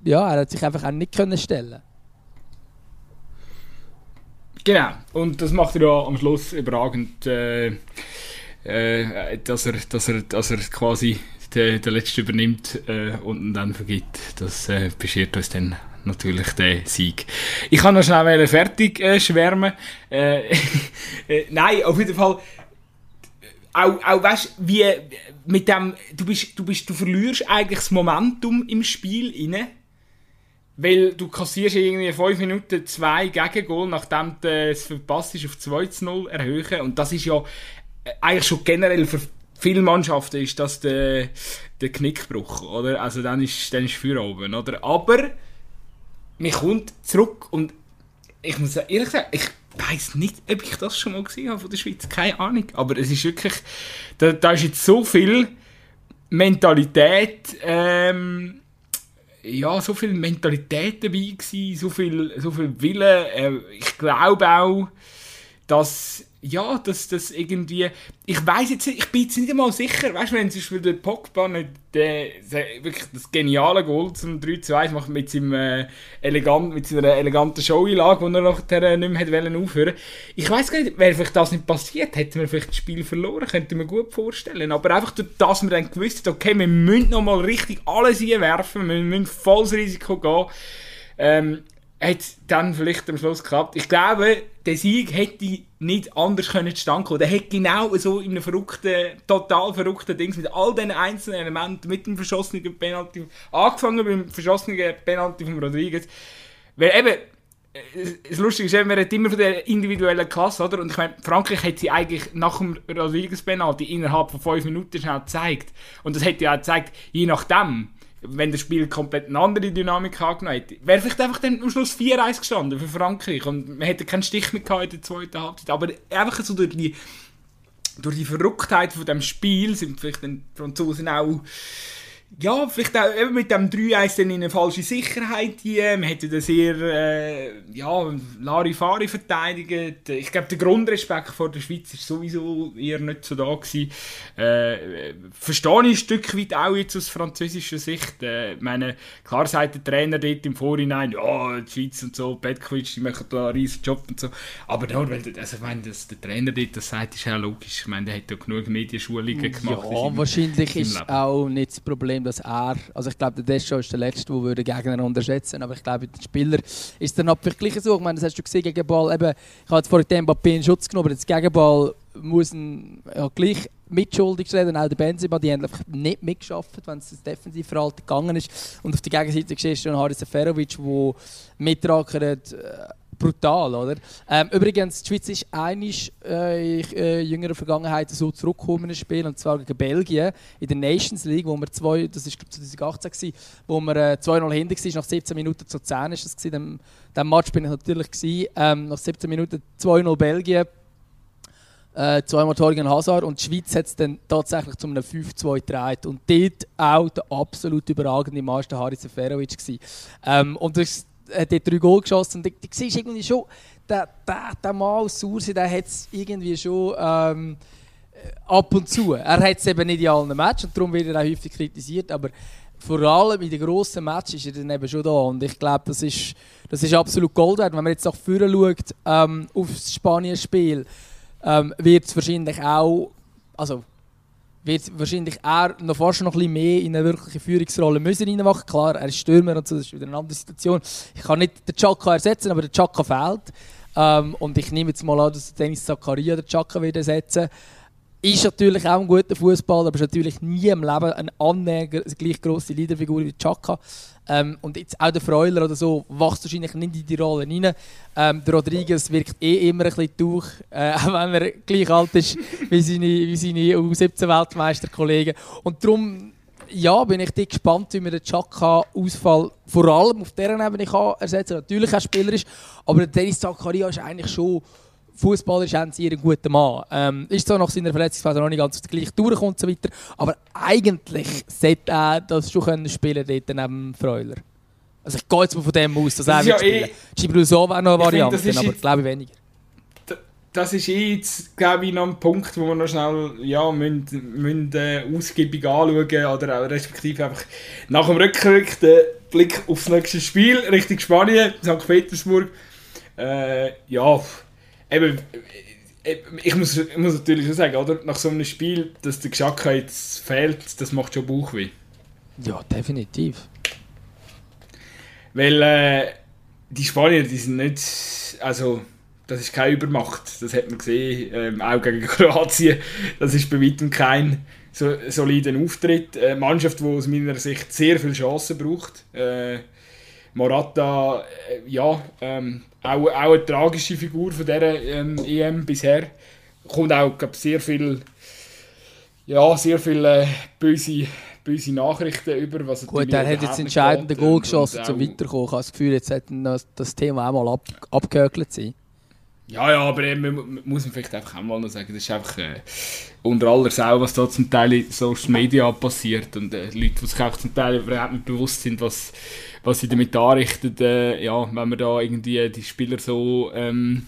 ja, er hat sich einfach auch nicht können stellen. Genau, und das macht er ja am Schluss überragend, äh, äh, dass, er, dass, er, dass er quasi der, der Letzte übernimmt äh, und dann vergibt. Das äh, beschert uns dann natürlich den Sieg. Ich kann noch schnell fertig äh, schwärmen. Äh, *laughs* äh, nein, auf jeden Fall. Auch, auch weißt, wie mit dem, du bist, du bist, du verlierst eigentlich das Momentum im Spiel inne, weil du kassierst irgendwie 5 Minuten zwei Gegengol, nachdem du es verpasst ist, auf 2 zu 0 erhöhen und das ist ja äh, eigentlich schon generell für viele Mannschaften ist das der, der Knickbruch, oder? Also dann ist, dann ist für oben, oder? Aber mir kommt zurück und ich muss ehrlich sagen, ich weiß nicht, ob ich das schon mal gesehen habe von der Schweiz, keine Ahnung. Aber es ist wirklich, da, da ist jetzt so viel Mentalität, ähm, ja, so viel Mentalität dabei gewesen, so viel, so viel Wille. Äh, ich glaube auch, dass ja, dass das irgendwie. Ich weiß jetzt ich bin jetzt nicht einmal sicher, weißt du, wenn zum Beispiel der Pogba nicht der, wirklich das geniale Goal zum 3-2 macht mit, seinem, äh, elegant, mit seiner eleganten Show-Einlage, die er nachher äh, nicht mehr wollen aufhören Ich weiß gar nicht, wäre vielleicht das nicht passiert, hätten wir vielleicht das Spiel verloren, könnte man gut vorstellen. Aber einfach durch das wir dann gewusst haben, okay, wir müssen nochmal richtig alles einwerfen, wir müssen volles Risiko gehen. Ähm, hat dann vielleicht am Schluss geklappt. Ich glaube, der Sieg hätte nicht anders können zustande kommen. Der hätte genau so in einem verrückten, total verrückten Dings mit all diesen einzelnen Elementen, mit dem verschossenen Penalty, angefangen beim verschossenen Penalty von Rodriguez. Weil eben, das Lustige ist, man redet immer von der individuellen Klasse, oder? Und ich meine, Frankreich hat sie eigentlich nach dem Rodriguez-Penalty innerhalb von 5 Minuten schnell gezeigt. Und das hätte ja auch gezeigt, je nachdem, wenn das Spiel komplett eine andere Dynamik angenommen hätte, wäre vielleicht einfach dann am Schluss 4-1 gestanden für Frankreich und man hätte keinen Stich mehr gehabt in der zweiten Halbzeit. Aber einfach so durch die, durch die Verrücktheit von dem Spiel sind vielleicht die Franzosen auch ja, vielleicht auch eben mit dem 3-1 dann in eine falsche Sicherheit hier. Man hätte da sehr, äh, ja, Larifari verteidigt. Ich glaube, der Grundrespekt vor der Schweiz ist sowieso eher nicht so da gewesen. Äh, verstehe ich ein Stück weit auch jetzt aus französischer Sicht. Äh, meine, klar sagt der Trainer dort im Vorhinein, ja, die Schweiz und so, Petkovic, die machen da einen riesen Job und so. Aber nur, weil also, ich meine, dass der Trainer dort das sagt, ist ja logisch. Ich meine, der hat ja genug Medienschulungen gemacht. Ja, wahrscheinlich ist auch nicht das Problem, dass er, also ich glaube, der Deschamps ist der Letzte, der den Gegner unterschätzen aber ich glaube, der Spieler ist dann wirklich so. Ich meine, das hast du gesehen, gegen eben, ich habe jetzt vorhin den Mbappé in Schutz genommen, aber das Gegenball muss ein, ja, gleich mitschuldig reden, auch der Benzema, die haben einfach nicht mitgeschafft, wenn es das Defensivverhalten gegangen ist. Und auf der Gegenseite siehst du Haris Seferovic, der mitrackert, äh, brutal, oder? Ähm, übrigens, die Schweiz ist einig äh, in äh, jüngerer Vergangenheit so zurückgekommen in ein Spiel, und zwar gegen Belgien in der Nations League, wo wir zwei, das ist glaube 2018 gewesen, wo wir äh, 2-0 hinter waren, nach 17 Minuten zu 10 ist das gewesen. Dem, dem Match bin ich natürlich gewesen. Ähm, nach 17 Minuten 2-0 Belgien. Äh, zweimal Torgen Hazard und die Schweiz hat es dann tatsächlich zu einem 5-2 gedreht. Und dort auch der absolut überragende Meister Haris Seferovic. Ähm, und das, hat drei Goal geschossen. Und du, siehst irgendwie schon, der, der, der Mal Sursi, der hat es irgendwie schon ähm, ab und zu. Er hat es eben nicht in allen Matches und darum wird er auch häufig kritisiert. Aber vor allem in den grossen Matches ist er dann eben schon da. Und ich glaube, das ist, das ist absolut Gold wert. Wenn man jetzt nach vorne schaut, ähm, auf das Spanien-Spiel, ähm, wird es wahrscheinlich auch, also wird wahrscheinlich er noch fast noch ein mehr in eine wirkliche Führungsrolle müssen reinmachen. Klar, er ist Stürmer und so, das ist wieder eine andere Situation. Ich kann nicht den Chaka ersetzen, aber der Chaka fehlt. Ähm, und ich nehme jetzt mal an, dass Dennis Zakaria den Chaka wieder ersetzen ist natürlich auch ein guter Fußballer, aber ist natürlich nie im Leben eine annähernd gleich grosse Leaderfigur wie Chaka. Ähm, und jetzt auch der Freuler oder so wächst wahrscheinlich nicht in die Rolle rein. Ähm, der Rodriguez wirkt eh immer ein bisschen durch, äh, *laughs* auch wenn er gleich alt ist wie seine, wie seine U17-Weltmeisterkollegen. Und darum ja, bin ich gespannt, wie man den Chaka-Ausfall vor allem auf dieser Ebene kann ersetzen kann. Natürlich auch spielerisch, aber der Dennis Zakaria ist eigentlich schon fußballerisch haben sie einen guten Mann. Ähm, ist zwar nach seiner Verletzungsphase noch nicht ganz gleich durchkommt und so weiter, aber eigentlich sollte er das schon können spielen dort neben Freuler. Also ich gehe jetzt mal von dem aus, dass er ja spielen eh, Gibruso wäre noch eine Variante, find, aber ich glaube weniger. Das ist eh jetzt, glaube ich, noch ein Punkt, wo wir noch schnell ja, müssen, müssen, äh, ausgiebig anschauen oder auch respektive einfach nach dem Rückrück den Blick aufs nächste Spiel Richtung Spanien, St. Petersburg. Äh, ja, eben, äh, ich muss, ich muss natürlich schon sagen, oder? nach so einem Spiel, dass der Geschacke jetzt fehlt, das macht schon Bauchweh. Ja, definitiv. Weil äh, die Spanier, die sind nicht, also das ist keine Übermacht, das hat man gesehen, ähm, auch gegen *laughs* Kroatien, das ist bei weitem kein so, solider Auftritt. Eine Mannschaft, die aus meiner Sicht sehr viele Chancen braucht. Äh, Morata, äh, ja, ähm, auch, auch eine tragische Figur von dieser ähm, EM bisher. Kommt auch glaub, sehr viel, ja, sehr viele äh, böse, böse Nachrichten über. Was Gut, er hat jetzt entscheidende Goal geschossen, zum Weiterkommen. Ich habe das Gefühl, jetzt hätte das Thema auch mal ab, abgehökelt sein. Ja, ja, aber eben, muss man vielleicht einfach auch mal noch sagen, das ist einfach äh, unter aller Sau, was da zum Teil in Social Media passiert und äh, Leute, die sich auch zum Teil überhaupt nicht bewusst sind, was was sie damit anrichten, äh, ja, wenn man da irgendwie die Spieler so ähm,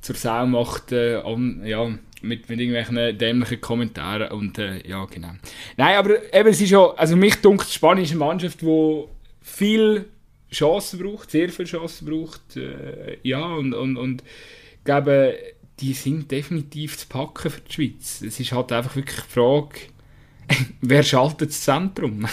zur Sau macht, äh, an, ja, mit, mit irgendwelchen dämlichen Kommentaren und äh, ja, genau. Nein, aber eben, es ist ja, also mich dunkt die spanische Mannschaft, die viel Chancen braucht, sehr viel Chancen braucht, äh, ja, und, und, und ich glaube, die sind definitiv zu packen für die Schweiz. Es ist halt einfach wirklich die Frage, *laughs* wer schaltet das Zentrum?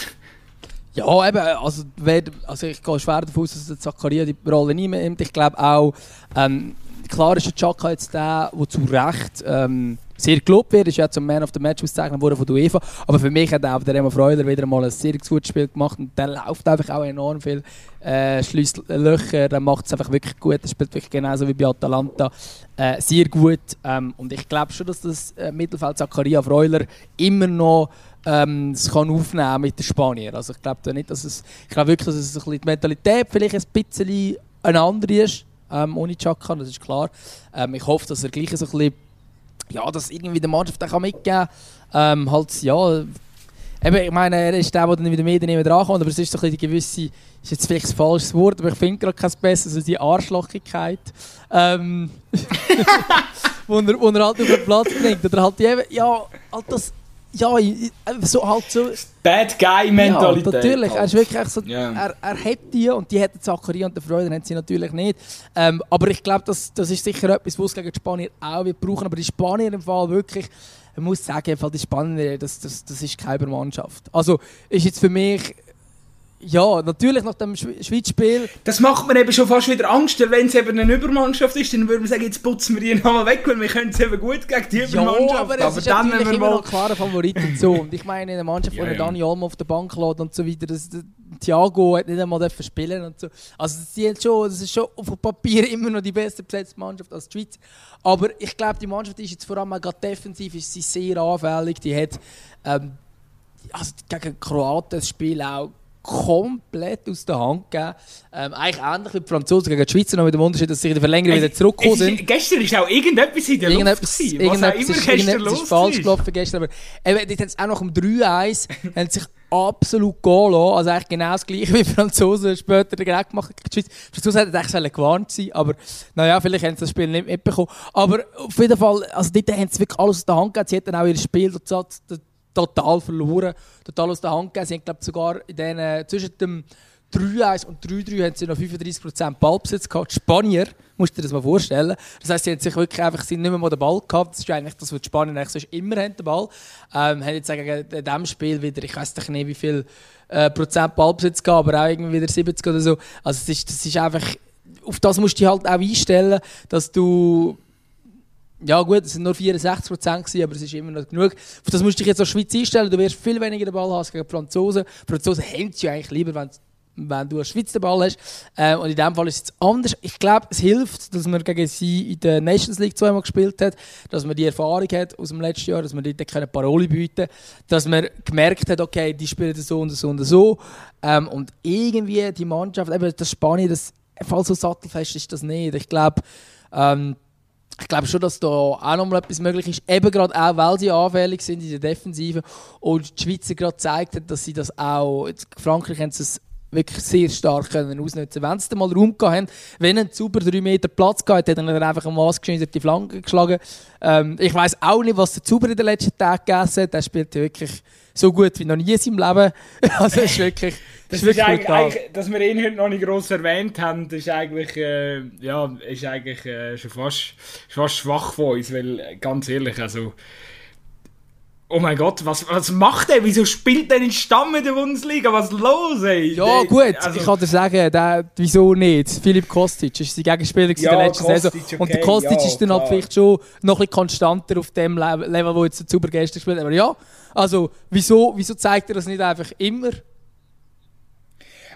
Ja, eben, also, wer, also ich gehe schwer davon aus, dass Zakaria die Rolle nimmt. Ich glaube auch, ähm, klar ist der Chaka jetzt der, der zu Recht ähm, sehr gelobt wird, ist ja zum Man of the Match ausgezeichnet worden von der UEFA. Aber für mich hat auch der Remo Freuler wieder mal ein sehr gutes Spiel gemacht und der läuft einfach auch enorm viel, äh, schließt Löcher, macht es einfach wirklich gut, er spielt wirklich genauso wie bei Atalanta äh, sehr gut. Ähm, und ich glaube schon, dass das äh, Mittelfeld Zakaria Freuler immer noch ähm, es kann aufnehmen mit den Spaniern. Also ich glaube nicht, dass es, ich glaube wirklich, dass es ein bisschen die Mentalität vielleicht ein bisschen eine andere ist, ähm, ohne Chaka, das ist klar. Ähm, ich hoffe, dass er gleich so ein bisschen, ja, dass irgendwie der Mannschaft auch mitgeben kann. Ähm, halt, ja, Eben, ich meine, er ist der, der dann wieder mehr daneben drankommt, aber es ist so ein die gewisse, ist jetzt vielleicht ein falsches Wort, aber ich finde gerade kein besseres, also die Arschlochigkeit, ähm, *laughs* wo, er, wo er halt auf den Platz bringt. Oder halt die, ja, halt das, ja, so halt so... Bad Guy-Mentalität. Ja, natürlich, er ist wirklich so, yeah. er, er hat die und die hätten Zachary und der Freude haben sie natürlich nicht. Ähm, aber ich glaube, das, das ist sicher etwas, was es gegen die Spanier auch wird brauchen, aber die Spanier im Fall wirklich man muss sagen, die Spanier, das, das, das ist keine Mannschaft. Also ist jetzt für mich ja, natürlich nach dem Schweiz-Spiel. Das macht mir eben schon fast wieder Angst, wenn es eben eine Übermannschaft ist, dann würde man sagen, jetzt putzen wir die nochmal weg, weil wir können es eben gut gegen die Übermannschaft. Ja, aber, es aber ist dann, natürlich immer noch klare Favoriten *laughs* so. Und ich meine, eine Mannschaft, ja, wo ja. Dani Olmo auf der Bank lädt und so weiter, das, das, Thiago hat nicht einmal spielen und so. Also das, schon, das ist schon auf dem Papier *laughs* immer noch die beste besetzte Mannschaft als die Schweiz. Aber ich glaube, die Mannschaft ist jetzt vor allem gerade defensiv ist sie sehr anfällig. Die hat ähm, also gegen Kroaten das Spiel auch komplett aus der Hand gegeben. Ähm, eigentlich ähnlich wie die Franzosen gegen die Schweizer, noch mit dem Unterschied, dass sie in der Verlängerung wieder zurückgekommen sind. Gestern ist auch irgendetwas in der irgendetwas, Luft gewesen, was irgendetwas, ist, irgendetwas ist falsch gelaufen gestern, aber eben, dort *laughs* haben sie auch nach dem 3-1 haben sich absolut gehen lassen. Also eigentlich genau das gleiche wie die Franzosen später direkt gemacht gegen die Schweiz. Die Franzosen hätten eigentlich gewarnt sein aber naja, vielleicht haben sie das Spiel nicht mitbekommen. Aber auf jeden Fall, also dort haben sie wirklich alles aus der Hand gegeben. Sie hätten auch ihr Spiel total verloren, total aus der Hand gegeben. Sie haben, glaube sogar in den, äh, zwischen dem 3-1 und 3-3 haben sie noch 35% Ballbesitz gehabt. Die Spanier, musst du dir das mal vorstellen. Das heisst, sie haben sich wirklich einfach sie nicht mehr mal den Ball gehabt. Das ist eigentlich das, was die Spanier eigentlich sonst immer haben, den Ball. Ähm, haben jetzt in diesem Spiel wieder, ich weiß nicht wie viel äh, Prozent Ballbesitz gehabt, aber auch irgendwie wieder 70 oder so. Also das ist, das ist einfach, auf das musst du dich halt auch einstellen, dass du ja gut, es sind nur 64 Prozent, aber es ist immer noch genug. Auf das musst du dich jetzt als Schweiz einstellen. Du wirst viel weniger den Ball haben gegen die Franzosen. Die Franzosen haben es ja eigentlich lieber, wenn, wenn du als Schweiz den Ball hast. Äh, und in diesem Fall ist es jetzt anders. Ich glaube, es hilft, dass man gegen sie in der Nations League zweimal gespielt hat, dass man die Erfahrung hat aus dem letzten Jahr, dass man dort keine Parole bieten dass man gemerkt hat, okay, die spielen so und so und so. Ähm, und irgendwie die Mannschaft, eben das Spanien, das Fall so sattelfest ist das nicht. Ich glaube, ähm, ich glaube schon, dass da auch noch mal etwas möglich ist. Eben gerade auch, weil sie anfällig sind in der Defensive. Und die Schweizer gerade gezeigt haben, dass sie das auch. Frankreich haben es wirklich sehr stark können ausnutzen Wenn sie mal Raum gehabt haben, wenn ein Zuber drei Meter Platz gehabt hat, er einfach am die Flanke geschlagen. Ähm, ich weiß auch nicht, was der Zuber in den letzten Tagen gegessen hat. Der spielt wirklich so gut wie noch nie in seinem Leben. *laughs* also ist wirklich, das ist, ist eigentlich, eigentlich, dass wir ihn heute noch nicht gross erwähnt haben, ist eigentlich, äh, ja, ist eigentlich äh, schon fast, fast schwach von uns, weil ganz ehrlich, also Oh mein Gott, was, was macht er? Wieso spielt er in Stamm in der Bundesliga? Was ist los, ey? Ja, gut, also, ich kann dir sagen, der, wieso nicht? Philipp Kostic ist sein Gegenspieler ja, in der letzten Kostic, Saison. Okay, und der Kostic ja, ist dann halt vielleicht schon noch ein bisschen konstanter auf dem Level, wo jetzt der Zuber gestern spielt. Aber ja, also, wieso, wieso zeigt er das nicht einfach immer?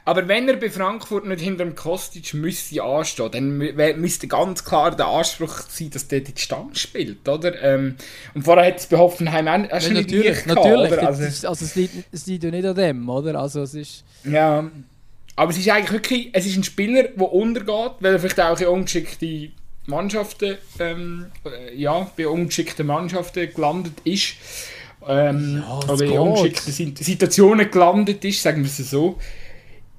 Aber wenn er bei Frankfurt nicht hinter dem Kostic müsste anstehen, dann müsste ganz klar der Anspruch sein, dass der die Stamm spielt, oder? Ähm, und vorher hat es bei Hoffenheim auch, auch schon ja, natürlich, natürlich. Gehabt, Also, ist, also es, liegt, es liegt ja nicht an dem, oder? Also es ist... Ja, aber es ist eigentlich wirklich, es ist ein Spieler, der untergeht, weil er vielleicht auch in ungeschickte Mannschaften, ähm, äh, ja, bei ungeschickten Mannschaften gelandet ist. Ähm, ja, oder in ungeschickten Situationen gelandet ist, sagen wir es so.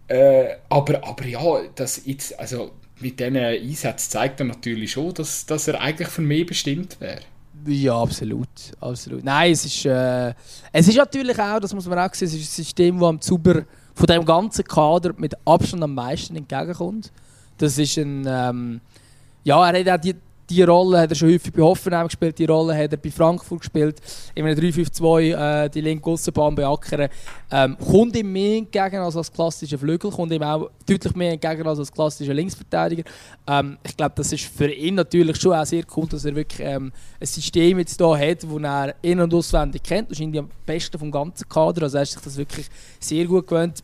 Äh, aber, aber ja, das jetzt, also mit diesen Einsätzen zeigt er natürlich schon, dass, dass er eigentlich für mich bestimmt wäre. Ja, absolut. absolut. Nein, es ist, äh, es ist natürlich auch, das muss man auch sehen, es ist ein System, das am Zuber von dem ganzen Kader mit Abstand am meisten entgegenkommt. Das ist ein, ähm, ja, er hat auch die, die Rolle hat er schon häufig bei Hoffenheim gespielt, die Rolle hat er bei Frankfurt gespielt, in einem 3-5-2 äh, die linke Aussenbahn beackern. Ähm, kommt ihm mehr entgegen als als klassischer Flügel, kommt ihm auch deutlich mehr entgegen als als klassischer Linksverteidiger. Ähm, ich glaube, das ist für ihn natürlich schon auch sehr cool, dass er wirklich ähm, ein System jetzt hier hat, das er in- und auswendig kennt. Wahrscheinlich am besten vom ganzen Kader, also er ist sich das wirklich sehr gut gewöhnt.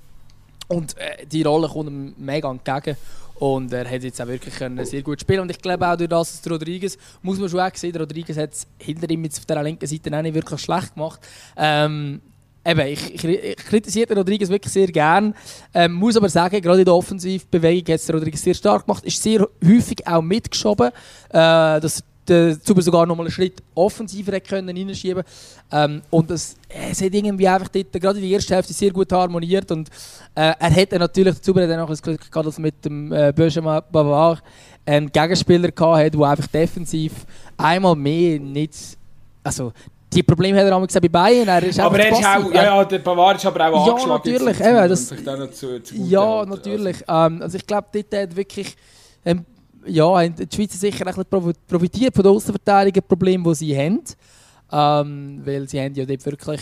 Und äh, die Rolle kommt ihm mega entgegen. Und er hat jetzt auch wirklich können sehr gut spielen Und ich glaube auch durch das, dass Rodriguez, muss man schon auch sehen, Rodriguez hat es hinter ihm jetzt auf der linken Seite auch nicht wirklich schlecht gemacht. Ähm, eben, ich, ich, ich kritisiere Rodriguez wirklich sehr gern. Ähm, muss aber sagen, gerade in der Offensivbewegung hat es Rodriguez sehr stark gemacht. Ist sehr häufig auch mitgeschoben, äh, dass der Zuber sogar noch mal einen Schritt offensiver hätte können reinschieben ähm, Und es, es hat irgendwie einfach dort, gerade in der ersten Hälfte sehr gut harmoniert und äh, er hätte natürlich, der Zuber hat auch das Glück gehabt, dass mit dem äh, Benjamin Bavard einen Gegenspieler gehabt der einfach defensiv einmal mehr nicht, also die Probleme hat er auch gesagt bei Bayern. Er ist aber er ist auch, ja, ja, der Bavard ist aber auch ja, natürlich, eben, das, zu, zu ja, natürlich. Also. Ähm, also ich glaube, dort hat wirklich ähm, ja, die Schweizer sicher ein bisschen profitiert von den Außenverteidigungsproblemen, die sie haben. Ähm, weil sie haben ja dort wirklich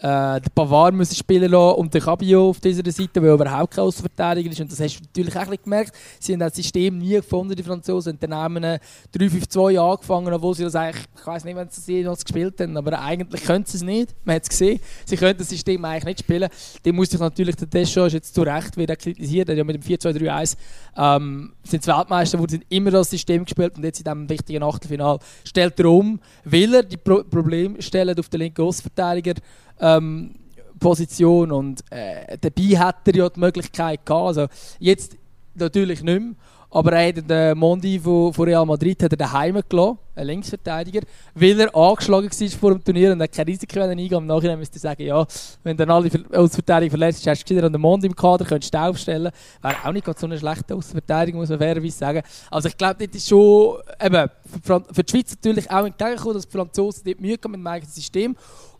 äh, den Pavard müssen spielen lassen und den Cabio auf dieser Seite, weil er überhaupt kein Außenverteidiger ist. Und das hast du natürlich auch gemerkt. Sie haben das System nie gefunden, die Franzosen. Und dann haben 3-5-2 angefangen, obwohl sie das eigentlich, ich weiß nicht, wenn sie jemals gespielt haben, aber eigentlich können sie es nicht. Man hat es gesehen. Sie können das System eigentlich nicht spielen. Dem muss sich natürlich der Deschamps jetzt zu Recht wieder kritisiert. Er ja mit dem 4-2-3-1 ähm, sind sie Weltmeister sind immer das System gespielt und jetzt in diesem wichtigen Achtelfinal stellt er um, will er die Pro Probleme stellen auf den linken Außenverteidiger ähm, Position und äh, dabei hat er ja die Möglichkeit gehabt. Also jetzt natürlich nicht mehr, aber er hat den Mondi von, von Real Madrid hat er daheim gelassen, ein Linksverteidiger, weil er angeschlagen war vor dem Turnier und er kein Risiko eingehen Im Nachhinein müsste er sagen, ja, wenn dann alle Außenverteidiger verletzt hast du wieder an den Mondi im Kader, könntest du aufstellen. Wäre auch nicht so eine schlechte Außenverteidigung, muss man fairerweise sagen. Also ich glaube, das ist schon, eben, für, für die Schweiz natürlich auch entgegengekommen, dass die Franzosen dort Mühe haben mit dem eigenen System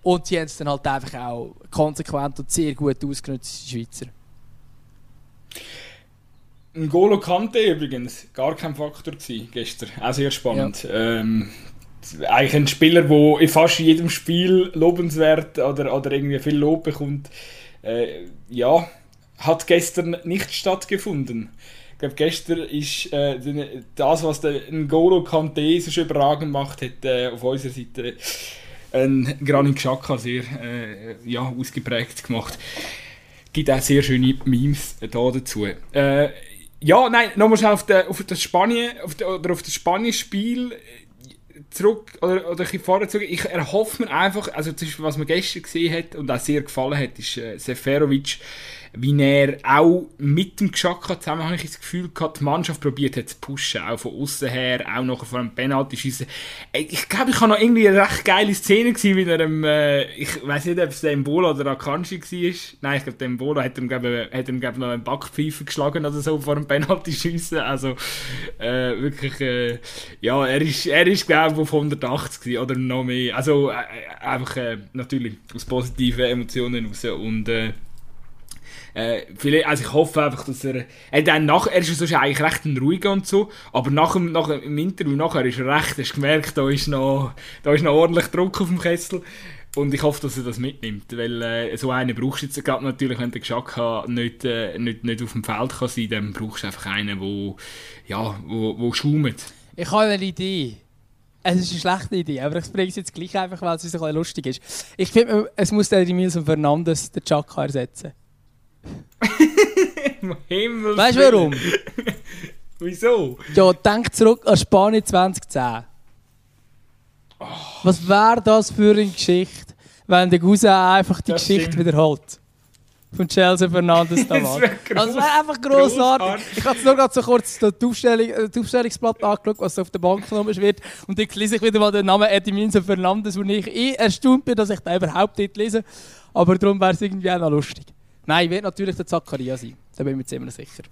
und sie haben es dann halt einfach auch konsequent und sehr gut ausgenutzt, die Schweizer. N'Golo Kante übrigens, gar kein Faktor gewesen, gestern. Auch sehr spannend. Ja. Ähm, eigentlich ein Spieler, der in fast jedem Spiel lobenswert oder, oder irgendwie viel Lob bekommt. Äh, ja, hat gestern nicht stattgefunden. Ich glaube, gestern ist äh, das, was der N'Golo Kante so schön überragend macht, hat äh, auf unserer Seite ein Granit Xhaka sehr äh, ja, ausgeprägt gemacht. Gibt auch sehr schöne Memes da dazu. Äh, ja, nein, nochmal auf, auf das Spanien auf de, oder auf das Spanien-Spiel äh, zurück oder, oder ein vorher zurück. Ich erhoffe mir einfach, also das ist, was man gestern gesehen hat und auch sehr gefallen hat, ist äh, Seferovic wie er auch mit dem Geschaka zusammen, habe ich das Gefühl gehabt, die Mannschaft probiert hat zu pushen, auch von außen her, auch noch vor einem Penalty schießen. Ich glaube, ich habe noch irgendwie eine recht geile Szene gesehen, wie er einem, äh, ich weiß nicht, ob es der Embola oder Akanji war. Nein, ich glaube, der Embola hat ihm, glaube hat ihm, glaube noch einen Backpfeife geschlagen oder so vor einem Penalty schießen. Also, äh, wirklich, äh, ja, er ist, er ist, glaube ich, auf 180 gewesen, oder noch mehr. Also, äh, einfach, äh, natürlich, aus positiven Emotionen raus und, äh, also ich hoffe einfach, dass er, er, dann nach, er ist sonst eigentlich recht ruhig und so, aber nach nach dem Interview nachher ist er recht, hast gemerkt, da ist noch, da ist noch ordentlich Druck auf dem Kessel. Und ich hoffe, dass er das mitnimmt, weil äh, so einen brauchst du jetzt gerade natürlich, wenn der Geschaka nicht, äh, nicht, nicht auf dem Feld kann sein, dann brauchst du einfach einen, wo, ja, wo, wo schaumt. Ich habe eine Idee. Es ist eine schlechte Idee, aber ich bringe es jetzt gleich einfach, weil es ein bisschen lustig ist. Ich finde, es muss der Emilson Fernandes den Chaka ersetzen. Himmel. Weißt du warum? *laughs* Wieso? Ja, denk zurück an Spanien 2010. Oh. Was wäre das für eine Geschichte, wenn der Cousin einfach die das Geschichte stimmt. wiederholt? Von Chelsea Fernandes damals. *laughs* das wäre wär einfach grossartig. Ich habe nur gerade so kurz die Aufstellung, das Aufstellungsblatt angeschaut, was auf der Bank genommen wird. Und dann lese ich wieder mal den Namen Eddie Minson Fernandes, wo ich eh erstaunt bin, dass ich den überhaupt nicht lese. Aber darum wäre es irgendwie auch noch lustig. Nein, wird natürlich der Zakaria sein. Da bin ich mir ziemlich sicher.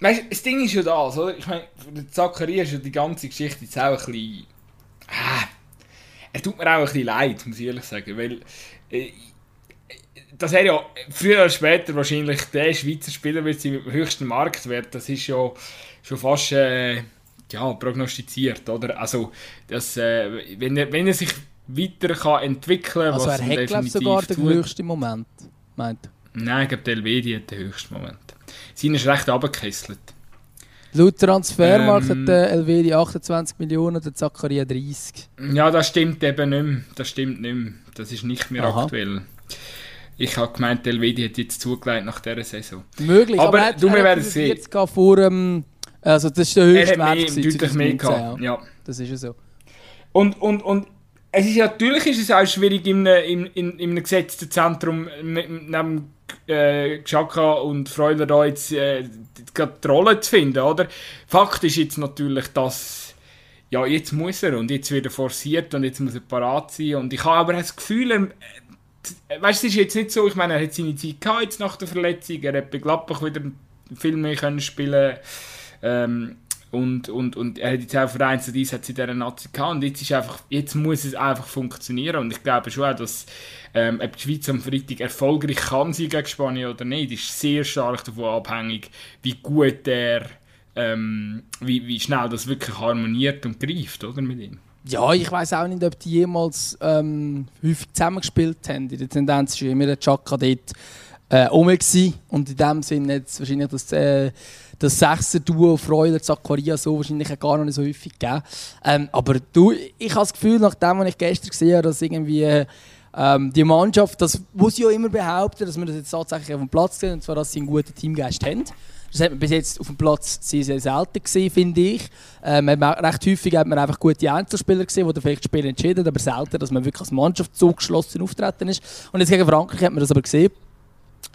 Weißt das Ding ist ja das, oder? Ich meine, den Zakaria ist ja die ganze Geschichte jetzt auch ein bisschen. Ah, er tut mir auch ein bisschen leid, muss ich ehrlich sagen. Weil. Äh, dass er ja früher oder später wahrscheinlich der Schweizer Spieler wird mit dem höchsten Marktwert, das ist ja schon fast äh, ja, prognostiziert, oder? Also, dass, äh, wenn, er, wenn er sich weiter kann entwickeln kann. Also er hat glaube sogar den höchsten Moment, meint Nein, ich glaube, der Elvedi hat den höchsten Moment. Seine ist recht abgekesselt. Laut Transfermarkt ähm, hat der Elvedi 28 Millionen, der Zakaria 30. Ja, das stimmt eben nicht mehr. Das stimmt nicht mehr. Das ist nicht mehr Aha. aktuell. Ich habe gemeint, der Elvedi hat jetzt zugelegt nach dieser Saison. Möglich, aber, aber du, wir werden sehen. vor ähm, also das ist der höchste Wert. Er hat mehr, deutlich mehr gehabt. Ja. Das ist ja so. Und, und, und es ist natürlich ist es auch schwierig in einem, in, in einem gesetzten Zentrum neben äh, und Freuler da jetzt äh, die Rolle zu finden, oder? Fakt ist jetzt natürlich, dass ja, jetzt muss er und jetzt wird er forciert und jetzt muss er parat sein. Und ich habe aber das Gefühl, er, äh, weißt, es ist jetzt nicht so, ich meine, er hat seine Zeit gehabt jetzt nach der Verletzung, er hat bei Gladbach wieder viel mehr können spielen ähm, und, und, und er hat jetzt auch vereinzelt Einsätze in dieser Nazi gehabt und jetzt, ist einfach, jetzt muss es einfach funktionieren und ich glaube schon auch, dass ähm, ob die Schweiz am Freitag erfolgreich kann sein gegen Spanien oder nicht, ist sehr stark davon abhängig, wie gut er ähm, wie, wie schnell das wirklich harmoniert und greift oder, mit ihm. Ja, ich weiß auch nicht, ob die jemals ähm, häufig zusammengespielt haben. In der Tendenz war immer der Chaka dort äh, rum. Und in dem Sinne jetzt wahrscheinlich das, äh, das Sechser-Duo Freuler, Zakaria so wahrscheinlich gar noch nicht so häufig gegeben. Ähm, aber du, ich habe das Gefühl, nach dem, was ich gestern gesehen habe, dass irgendwie ähm, die Mannschaft, das muss ja immer behaupten, dass wir das jetzt tatsächlich auf dem Platz sehen, und zwar, dass sie einen guten Teamgeist haben. Das hat man bis jetzt auf dem Platz sehr, sehr selten gesehen, finde ich. Ähm, recht häufig hat man einfach gute Einzelspieler gesehen, die vielleicht das Spiel entschieden aber selten, dass man wirklich als Mannschaft so geschlossen auftreten ist. Und jetzt gegen Frankreich hat man das aber gesehen.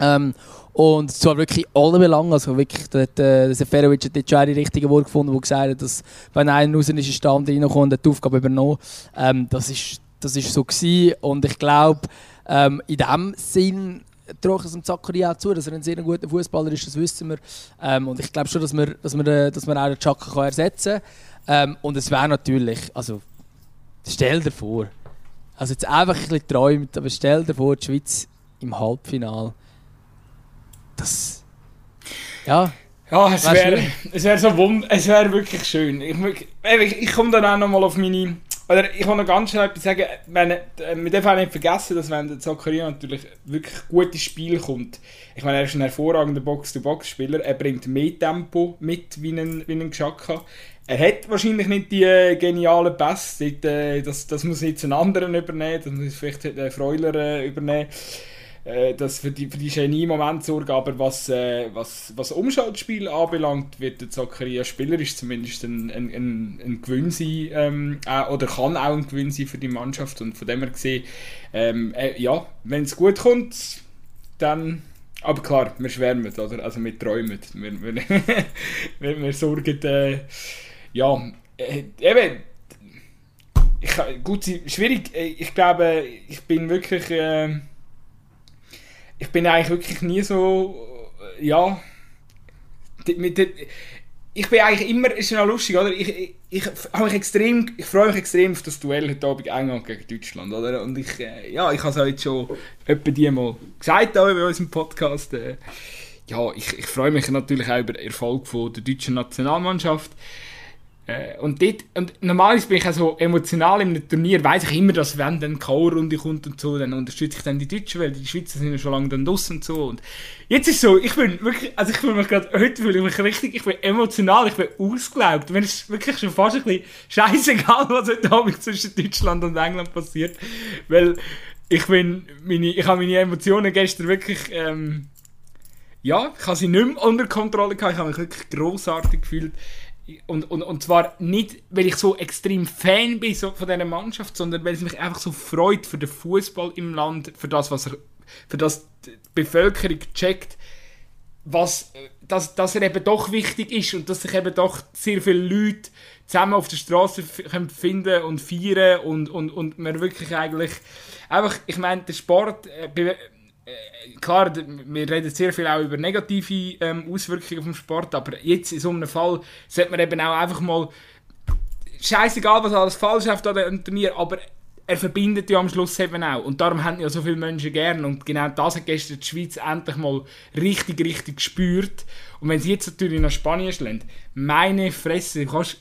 Ähm, und zwar wirklich alle Belangen. Also wirklich, der, der, der Seferovic hat jetzt schon die richtige Wort gefunden, der gesagt hat, dass wenn einer raus ist, ist andere reinkommt und hat die Aufgabe übernommen. Ähm, das ist, das ist so gewesen. Und ich glaube, ähm, in dem Sinn traue es dem Zakaria zu, dass er ein sehr guter Fußballer ist, das wissen wir. Ähm, und ich glaube schon, dass wir, dass wir, äh, dass wir auch den Chaka ersetzen kann. Ähm, und es wäre natürlich, also stell dir vor, also jetzt einfach ein bisschen träumt, aber stell dir vor, die Schweiz im Halbfinale, das, ja, ja, es wäre wär so wund es wäre wirklich schön. Ich, ich, ich komme dann auch nochmal auf meine oder ich will noch ganz schnell etwas sagen, wenn, äh, wir dürfen auch nicht vergessen, dass wenn der Zakaria natürlich wirklich gutes Spiel kommt, ich meine, er ist ein hervorragender Box-to-Box-Spieler, er bringt mehr Tempo mit wie ein, wie ein Geschaka. Er hat wahrscheinlich nicht die äh, genialen Pässe, äh, das, das muss jetzt ein anderer übernehmen, das muss vielleicht der Freuler äh, übernehmen äh, das für die, für die Genie-Moment sorgen, aber was, äh, was, was Umschaltspiel anbelangt, wird der Zakaria spielerisch zumindest ein, ein, ein, ein Gewinn sein, ähm, äh, oder kann auch ein Gewinn sein für die Mannschaft und von dem her gesehen, ähm, äh, ja, wenn es gut kommt, dann aber klar, wir schwärmen, oder? Also wir träumen. Wir, wir, *laughs* wir, wir sorgen, äh, ja, äh, eben, ich, gut, schwierig. Äh, ich glaube, ich bin wirklich, äh, ich bin eigentlich wirklich nie so, ja, ich bin eigentlich immer, ist ja lustig, oder? Ich, ich, ich, mich extrem, ich freue mich extrem auf das Duell heute Abend England gegen Deutschland, oder? Und ich, äh, ja, ich habe es heute schon etwa die mal gesagt auch bei unserem Podcast. Äh, ja, ich, ich freue mich natürlich auch über den Erfolg von der deutschen Nationalmannschaft. Äh, und, dort, und normalerweise bin ich auch so emotional im Turnier, weiß ich immer, dass wenn dann K.O.-Runde kommt und so, dann unterstütze ich dann die Deutschen, weil die Schweizer sind ja schon lange dann draussen und so. Und jetzt ist so, ich bin wirklich, also ich fühle mich gerade, heute fühle ich mich richtig, ich bin emotional, ich bin ausgelaugt. Mir ist wirklich schon fast ein bisschen scheißegal, *laughs* was heute Abend zwischen Deutschland und England passiert, weil ich bin, meine, ich habe meine Emotionen gestern wirklich, ähm, ja, ich habe sie nicht mehr unter Kontrolle gehabt, ich habe mich wirklich grossartig gefühlt und, und, und zwar nicht, weil ich so extrem Fan bin so von dieser Mannschaft, sondern weil es mich einfach so freut für den Fußball im Land, für das, was er, für das die Bevölkerung checkt, was, dass, dass er eben doch wichtig ist und dass sich eben doch sehr viele Leute zusammen auf der Straße finden und feiern und, und, und man wirklich eigentlich einfach, ich meine, der Sport äh, äh, klar, wir reden sehr viel auch über negative ähm, Auswirkungen vom Sport, aber jetzt in so einem Fall sollte man eben auch einfach mal scheißegal, was alles falsch läuft an dem Turnier, aber er verbindet ja am Schluss eben auch. Und darum haben ja so viele Menschen gern. Und genau das hat gestern die Schweiz endlich mal richtig, richtig gespürt. Und wenn sie jetzt natürlich nach Spanien schlägt, meine Fresse, kannst,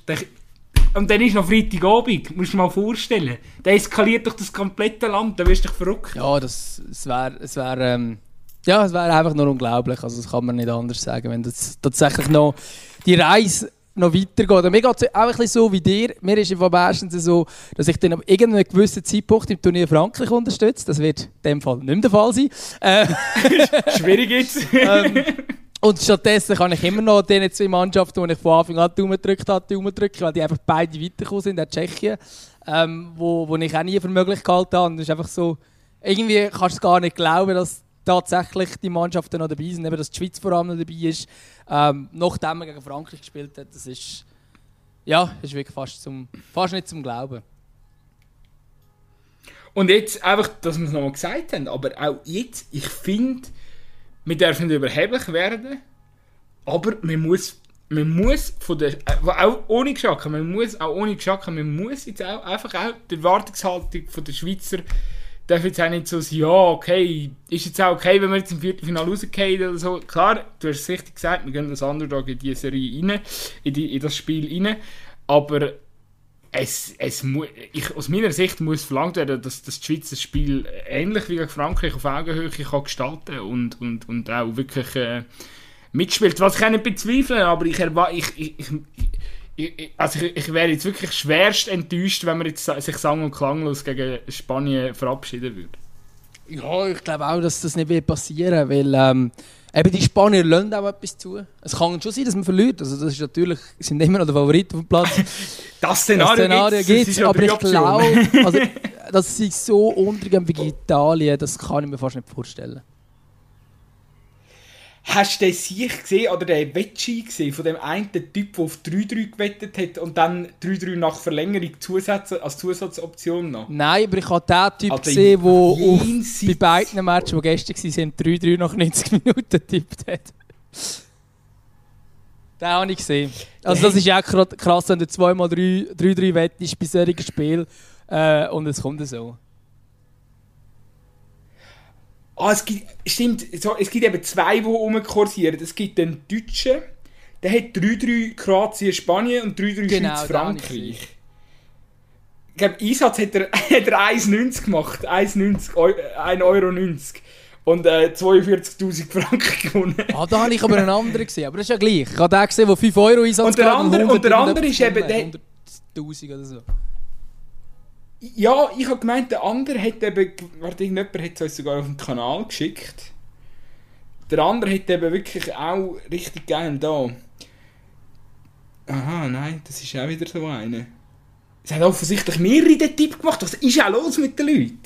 und dann ist noch Freitagabend, musst du dir mal vorstellen. Der eskaliert durch das komplette Land, da wirst du dich verrückt. Ja, das, es wäre es wär, ähm, ja, es einfach nur unglaublich. Also das kann man nicht anders sagen, wenn das tatsächlich noch die Reise noch weitergeht. Und mir geht es auch ein bisschen so wie dir. Mir ist es meistens so, dass ich dann ab irgendeinem gewissen Zeitpunkt im Turnier Frankreich unterstütze. Das wird in dem Fall nicht mehr der Fall sein. Äh, *laughs* Schwierig jetzt. *laughs* ähm, und stattdessen kann ich immer noch diese zwei Mannschaften, die ich von Anfang an die gedrückt habe, die drücken, weil die einfach beide weitergekommen sind, in Tschechien, ähm, wo, wo ich auch nie für möglich gehalten habe. Und es ist einfach so, irgendwie kannst du es gar nicht glauben, dass tatsächlich die Mannschaften noch dabei sind, eben, dass die Schweiz vor allem noch dabei ist, ähm, nachdem man gegen Frankreich gespielt hat. Das ist, ja, ist wirklich fast, zum, fast nicht zum Glauben. Und jetzt einfach, dass wir es nochmal gesagt haben, aber auch jetzt, ich finde, wir dürfen nicht überheblich werden, aber man muss, man muss von der, äh, auch ohne Geschacken, man muss auch ohne Geschacken, man muss jetzt auch einfach auch die Erwartungshaltung von der Schweizer darf jetzt auch nicht so sein, ja, okay, ist jetzt auch okay, wenn wir jetzt im Viertelfinale rausgehen oder so. Klar, du hast es richtig gesagt, wir gehen das Underdog in diese Serie rein, in, die, in das Spiel rein, aber es, es ich, aus meiner Sicht muss verlangt werden, dass, dass die Schweiz das Spiel ähnlich wie gegen Frankreich auf Augenhöhe kann gestalten und, und, und auch wirklich äh, mitspielt. Was ich auch nicht bezweifle, aber ich, ich, ich, ich also ich, ich wäre jetzt wirklich schwerst enttäuscht, wenn man jetzt sich sang- und klanglos gegen Spanien verabschieden würde. Ja, ich glaube auch, dass das nicht passieren wird, weil ähm, eben die Spanier lernen auch etwas zu. Es kann schon sein, dass man verliert. Also das ist natürlich, sind immer noch der Favorit auf dem Platz. *laughs* das Szenario, das Szenario gibt es, aber ich glaube, *laughs* also, dass sie so untergehen wie Italien, das kann ich mir fast nicht vorstellen. Hast du den Sieg gesehen oder den Wetschi gesehen von dem einen Typ, der auf 3-3 gewettet hat und dann 3-3 nach Verlängerung Zusatz, als Zusatzoption noch? Nein, aber ich habe den Typ also gesehen, der bei beiden Matches, die gestern waren, 3-3 nach 90 *laughs* Minuten getippt hat. Den habe ich gesehen. Also das ist auch krass, wenn du zweimal 3-3 wettest bei solchen Spielen äh, und es kommt so. Ah, es gibt, stimmt, so, es gibt eben zwei, die rumkursieren. Es gibt den Deutschen, der hat 3-3 Kroatien, Spanien und 3-3 genau, Schweiz, Frankreich. Ich glaube, Einsatz hat er, *laughs* hat er 1,90 gemacht. 1,90, 1,90 Euro. Und äh, 42.000 Franken *laughs* gewonnen. Ah, da habe ich aber einen anderen gesehen. Aber das ist ja gleich. Ich habe den gesehen, der 5 Euro Einsatz und der andere, und der andere ist eben... 100'000 oder so. Ja, ich habe gemeint, der andere hat eben, warte, irgendjemand hat es uns sogar auf den Kanal geschickt. Der andere hat eben wirklich auch richtig gerne da. Aha, nein, das ist auch wieder so eine. Es hat offensichtlich mehrere den Tipp gemacht. Was ist auch los mit den Leuten?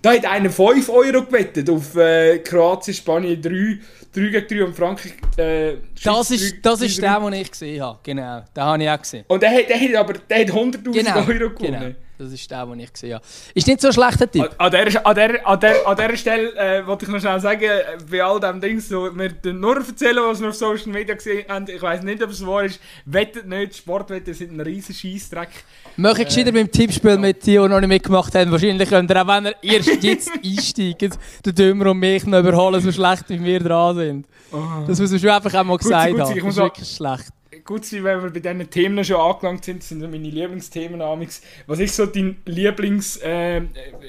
Da hat einer 5 Euro gewettet auf äh, Kroatien, Spanien 3, 3 gegen 3 und Frankreich. Äh, das ist, 3, das 3, ist 3, der, den ich gesehen habe. Genau, den habe ich auch gesehen. Und der, der hat aber der hat 100.000 genau, Euro gewonnen. Genau. Das ist der, den ich gesehen habe. Ist nicht so ein schlechter Tipp. An, der, an, der, an, der, an dieser Stelle äh, wollte ich noch schnell sagen, äh, bei all dem Ding, so, wir nur erzählen, was wir auf Social Media gesehen haben. Ich weiß nicht, ob es wahr ist. Wettet nicht, Sportwetten sind ein riesen Scheissdreck. Möchte ich äh, gescheiter beim Tippspiel mit die, die noch nicht mitgemacht haben. Wahrscheinlich könnt ihr auch, wenn ihr erst jetzt *laughs* einsteigt, den Dümmer und mich noch überholen, so schlecht wie wir dran sind. Oh. Das muss man schon einfach einmal gesagt haben. Das ist wirklich schlecht gut sein, wenn wir bei diesen Themen schon angelangt sind, sind meine Lieblingsthemen amix. Was ist so dein Lieblings... Äh,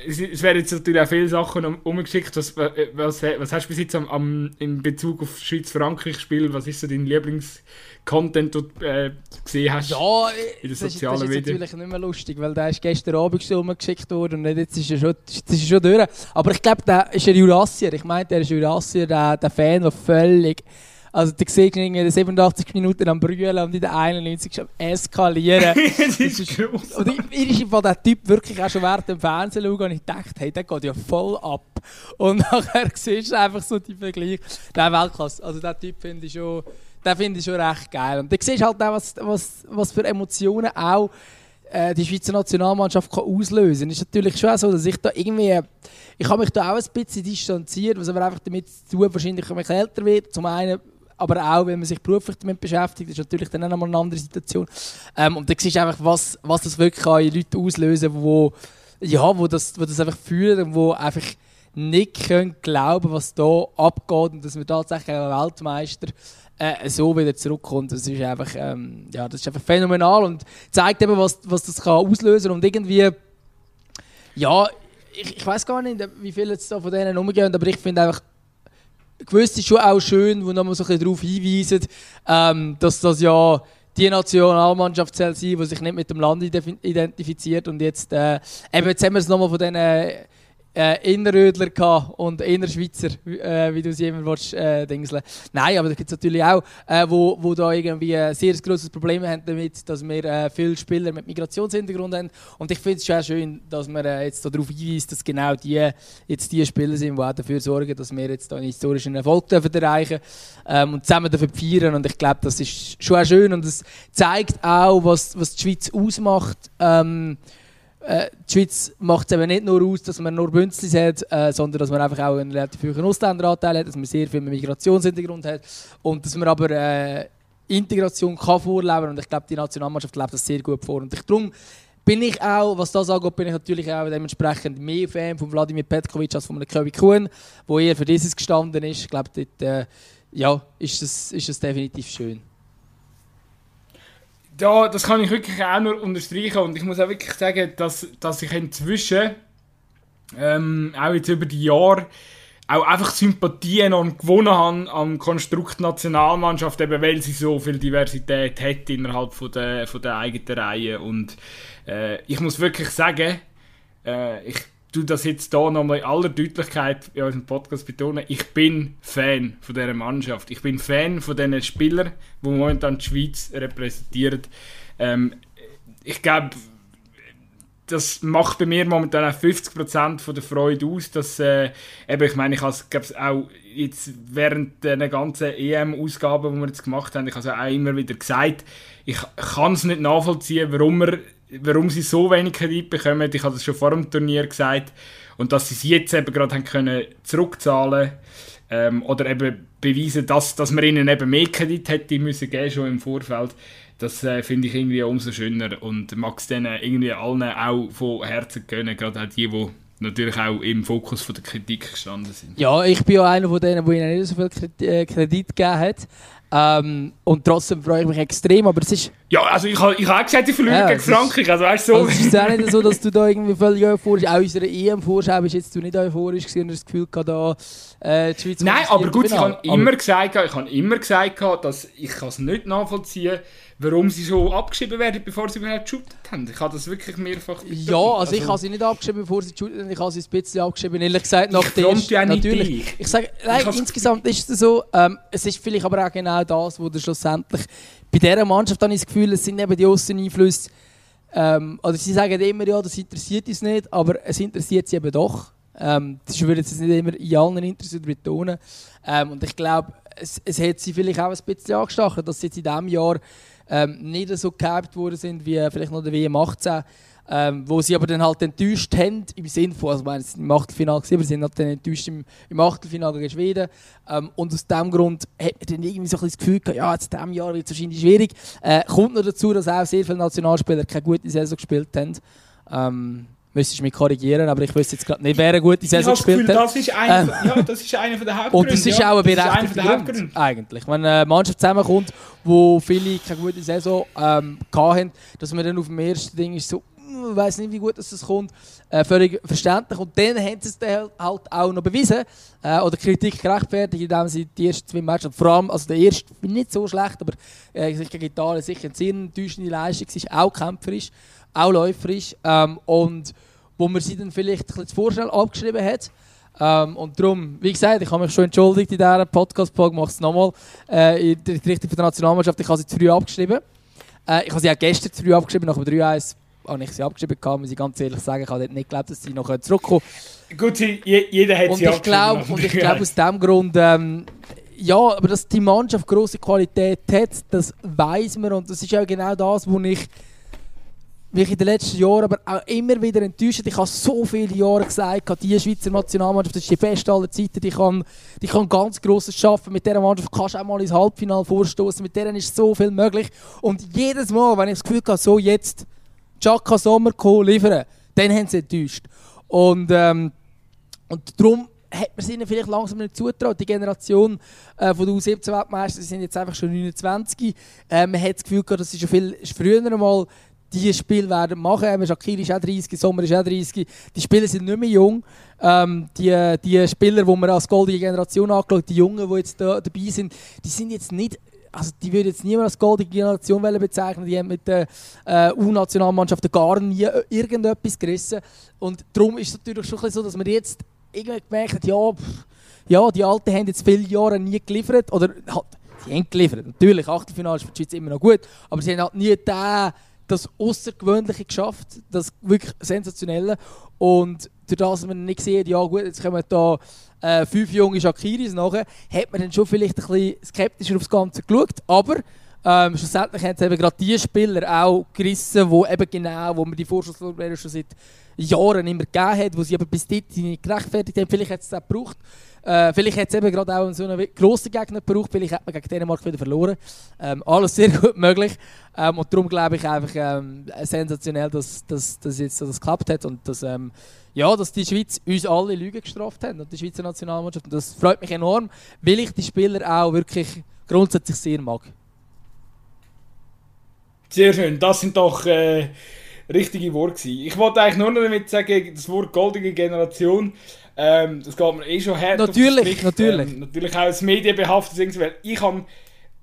es, es werden jetzt natürlich auch viele Sachen um, umgeschickt. Was, äh, was, was hast du bis jetzt am, am, in Bezug auf Schweiz-Frankreich-Spiel, was ist so dein Lieblings-Content, den du äh, gesehen hast ja, in den sozialen Medien? das ist natürlich nicht mehr lustig, weil der ist gestern Abend schon umgeschickt worden und jetzt ist er schon, jetzt ist er schon durch. Aber ich glaube, der ist ein Jurassier. Ich meine, der ist Jurassier, der, der Fan, der völlig also du siehst ihn in den 87 Minuten am Brüllen und in den 91 am Eskalieren. *laughs* das ist gross. Und ich, ich ist der Typ wirklich auch schon während dem Fernsehen schauen und ich dachte, hey, der geht ja voll ab. Und *laughs* nachher siehst du einfach so die Vergleich. Der Weltklasse. Also der Typ finde ich schon, den finde ich schon recht geil. Und du siehst halt auch, was, was, was für Emotionen auch äh, die Schweizer Nationalmannschaft kann auslösen kann. Es ist natürlich schon so, dass ich da irgendwie... Ich habe mich da auch ein bisschen distanziert, was aber einfach damit zu tun, wahrscheinlich, wenn ich älter wird. Zum einen aber auch, wenn man sich beruflich damit beschäftigt, ist natürlich dann auch nochmal eine andere Situation. Ähm, und dann siehst du einfach, was, was das wirklich kann in Leute auslösen wo, ja, wo, das, wo das einfach fühlen und wo einfach nicht können glauben was da abgeht und dass wir tatsächlich ein Weltmeister äh, so wieder zurückkommt. Das ist einfach, ähm, ja, das ist einfach phänomenal und zeigt eben, was, was das kann auslösen und irgendwie, ja, ich, ich weiß gar nicht, wie viele jetzt da von denen umgehen, aber ich finde einfach, gewiss ist schon auch schön, wo nochmal so ein darauf hinweisen, ähm, dass das ja die Nationalmannschaft soll sein, die sich nicht mit dem Land identifiziert und jetzt, äh, eben jetzt haben wir es nochmal von diesen äh, Innerrödler gehabt und Innerschweizer, äh, wie du sie immer willst, äh, dingseln. Nein, aber da gibt es natürlich auch, äh, wo, wo da irgendwie ein sehr grosses Problem haben damit, dass wir äh, viele Spieler mit Migrationshintergrund haben. Und ich finde es schon schön, dass man äh, jetzt darauf hinweist, dass genau die jetzt die Spieler sind, die auch dafür sorgen, dass wir jetzt einen historischen Erfolg dürfen erreichen ähm, und zusammen dafür feiern. Und ich glaube, das ist schon schön und es zeigt auch, was, was die Schweiz ausmacht. Ähm, äh, die Schweiz macht es eben nicht nur aus, dass man nur Bünzlis hat, äh, sondern dass man einfach auch einen relativ hohen Ausländeranteil hat, dass man sehr viel Migrationshintergrund hat und dass man aber äh, Integration kann vorleben und ich glaube, die Nationalmannschaft lebt das sehr gut vor. Und ich, darum bin ich auch, was das angeht, bin ich natürlich auch dementsprechend mehr Fan von Wladimir Petkovic als von Kevin Kuhn, wo eher für dieses gestanden ist. Ich glaube, dort äh, ja, ist das, ist das definitiv schön. Ja, das kann ich wirklich auch nur unterstreichen und ich muss auch wirklich sagen, dass, dass ich inzwischen ähm, auch jetzt über die Jahre auch einfach Sympathie enorm gewonnen habe am Konstrukt Nationalmannschaft, eben weil sie so viel Diversität hat innerhalb von der, von der eigenen Reihe und äh, ich muss wirklich sagen, äh, ich tue das jetzt hier nochmal in aller Deutlichkeit in unserem Podcast betonen, ich bin Fan von dieser Mannschaft. Ich bin Fan von diesen Spielern, die momentan die Schweiz repräsentieren. Ähm, ich glaube, das macht bei mir momentan auch 50% von der Freude aus, dass, äh, eben, ich meine, ich habe es auch jetzt während der ganzen EM-Ausgaben, die wir jetzt gemacht haben, ich habe es auch immer wieder gesagt, ich kann es nicht nachvollziehen, warum wir warum sie so wenig Kredit bekommen. Ich habe das schon vor dem Turnier gesagt. Und dass sie es jetzt eben gerade haben können zurückzahlen ähm, oder eben beweisen, dass, dass man ihnen eben mehr Kredit hätte müssen geben, schon im Vorfeld. Das äh, finde ich irgendwie umso schöner und mag es denen irgendwie allen auch von Herzen gönnen, gerade auch die, die natürlich auch im Fokus von der Kritik gestanden sind. Ja, ich bin ja einer von denen, der ihnen nicht so viel äh, Kredit gegeben hat. Ähm, und trotzdem freue ich mich extrem, aber es ist... Ja, also ich habe ich ha auch gesagt, ich verliere ja, gegen Frankreich, also weißt du so... Also es ist auch nicht so, dass du da irgendwie völlig euphorisch... Auch unsere EM-Vorschau bist jetzt du nicht euphorisch gewesen und das Gefühl gehabt, da äh, die Schweiz... Nein, aber gut, ich habe immer gesagt, ich habe immer gesagt, dass ich es nicht nachvollziehen. kann, warum sie so abgeschrieben werden, bevor sie überhaupt geshootet haben. Ich habe das wirklich mehrfach betont. Ja, also, also, ich habe sie nicht abgeschrieben, bevor sie geshootet haben. Ich habe sie ein bisschen abgeschrieben, ehrlich gesagt, nach der ja natürlich. Dich. Ich sage, nein, ich insgesamt ist es so, ähm, es ist vielleicht aber auch genau das, wo schlussendlich bei dieser Mannschaft habe ich das Gefühl, es sind eben die Außeneinflüsse, ähm, oder sie sagen immer, ja, das interessiert uns nicht, aber es interessiert sie eben doch. Ähm, das würde jetzt nicht immer in allen Interesse betonen. Ähm, und ich glaube, es, es hat sie vielleicht auch ein bisschen angestachelt, dass sie jetzt in diesem Jahr ähm, nicht so gehypt worden sind wie vielleicht noch der WM 18. Ähm, wo sie aber dann halt enttäuscht haben, im Sinne von, also meine, im Achtelfinale gesehen, aber sie sind halt dann enttäuscht im, im Achtelfinale gegen Schweden. Ähm, und aus diesem Grund hat man dann irgendwie so ein das Gefühl gehabt, ja, jetzt in diesem Jahr wird es wahrscheinlich schwierig. Äh, kommt noch dazu, dass auch sehr viele Nationalspieler keine gute Saison gespielt haben. Ähm, müsstest du mich korrigieren, aber ich wüsste jetzt gerade nicht, wer eine gute Saison gespielt hat. Das ist einer, ähm, ja, das ist einer der Hauptgründe. Und das ist ja. auch ein berechtigter Grund, eigentlich. Wenn eine Mannschaft zusammenkommt, wo viele keine gute Saison ähm, hatten, dass man dann auf dem ersten Ding ist so, ich weiß nicht, wie gut das kommt, äh, völlig verständlich. Und dann haben sie es dann halt auch noch bewiesen, äh, oder Kritik gerechtfertigt, indem sie die ersten zwei Matches, vor allem, also der erste bin nicht so schlecht, aber äh, gegen Italien sicher eine sehr enttäuschende Leistung, sie ist auch kämpferisch, auch läuferisch. Ähm, und wo man sie dann vielleicht ein bisschen zu vorschnell abgeschrieben hat. Ähm, und darum, wie gesagt, ich habe mich schon entschuldigt in dieser Podcast-Folge, mache es nochmal. Äh, in die Richtung der Nationalmannschaft, ich habe sie zu früh abgeschrieben. Äh, ich habe sie auch gestern zu früh abgeschrieben, nach dem 3-1 habe ich sie abgeschrieben, gehabt, muss ich ganz ehrlich sagen. Ich habe nicht geglaubt, dass sie noch zurückkommen können. Gut, jeder hat und sie ich glaub, Und ich *laughs* glaube aus diesem Grund, ähm, ja, aber dass die Mannschaft große Qualität hat, das weiß man und das ist ja genau das, was ich mich in den letzten Jahren aber auch immer wieder enttäuscht. Ich habe so viele Jahre gesagt, die Schweizer Nationalmannschaft, das ist die beste aller Zeiten, die kann, die kann ganz Grosses schaffen. Mit dieser Mannschaft kannst du auch mal ins Halbfinale vorstoßen. Mit denen ist so viel möglich. Und jedes Mal, wenn ich das Gefühl habe, so jetzt Chaka Sommer liefern, dann haben sie enttäuscht. Und, ähm, und darum hat man es ihnen vielleicht langsam nicht zutraut. Die Generation äh, von der U17-Weltmeister sind jetzt einfach schon 29. Äh, man hat das Gefühl gehabt, das ist schon viel früher einmal die Spiele werden machen. Shakiri ist auch 30, Sommer ist auch 30. Die Spieler sind nicht mehr jung. Ähm, die, die Spieler, die wir als goldige Generation angeschaut die Jungen, die jetzt da, dabei sind, die sind jetzt nicht also die würde jetzt niemand als goldige Generation bezeichnen. Die haben mit der äh, U-Nationalmannschaft gar nie äh, irgendetwas gerissen. Und darum ist es natürlich schon so, dass man jetzt irgendwie gemerkt hat, ja, pff, ja, die Alten haben jetzt viele Jahre nie geliefert. Oder halt, sie haben geliefert. Natürlich, Achtelfinale ist für die Schweiz immer noch gut. Aber sie haben halt nie den, das Außergewöhnliche geschafft. Das wirklich Sensationelle. Und durch das man nicht gesehen ja gut, jetzt kommen da äh, fünf junge Shakiris nachher, hat man dann schon vielleicht ein bisschen skeptischer aufs Ganze geschaut. Aber ähm, schlussendlich haben es eben gerade die Spieler auch gerissen, wo eben genau, wo man die Vorschusslorbeeren schon seit Jahren immer gegeben hat, wo sie aber bis dahin nicht gerechtfertigt haben. Vielleicht hat es auch gebraucht. Äh, vielleicht hat es eben gerade auch so einen grossen Gegner gebraucht. Vielleicht hat man gegen Dänemark wieder verloren. Ähm, alles sehr *laughs* gut möglich. Ähm, und darum glaube ich einfach ähm, sensationell, dass, dass, dass jetzt das geklappt hat und dass, ähm, ja, dass die Schweiz uns alle Lügen gestraft hat und die Schweizer Nationalmannschaft. Und das freut mich enorm, weil ich die Spieler auch wirklich grundsätzlich sehr mag. Sehr schön, das sind doch äh, richtige Worte. Ich wollte eigentlich nur noch damit sagen, das Wort goldige Generation, ähm, das geht mir eh schon her. Natürlich, natürlich. Ähm, natürlich auch als medienbehaftet, weil ich habe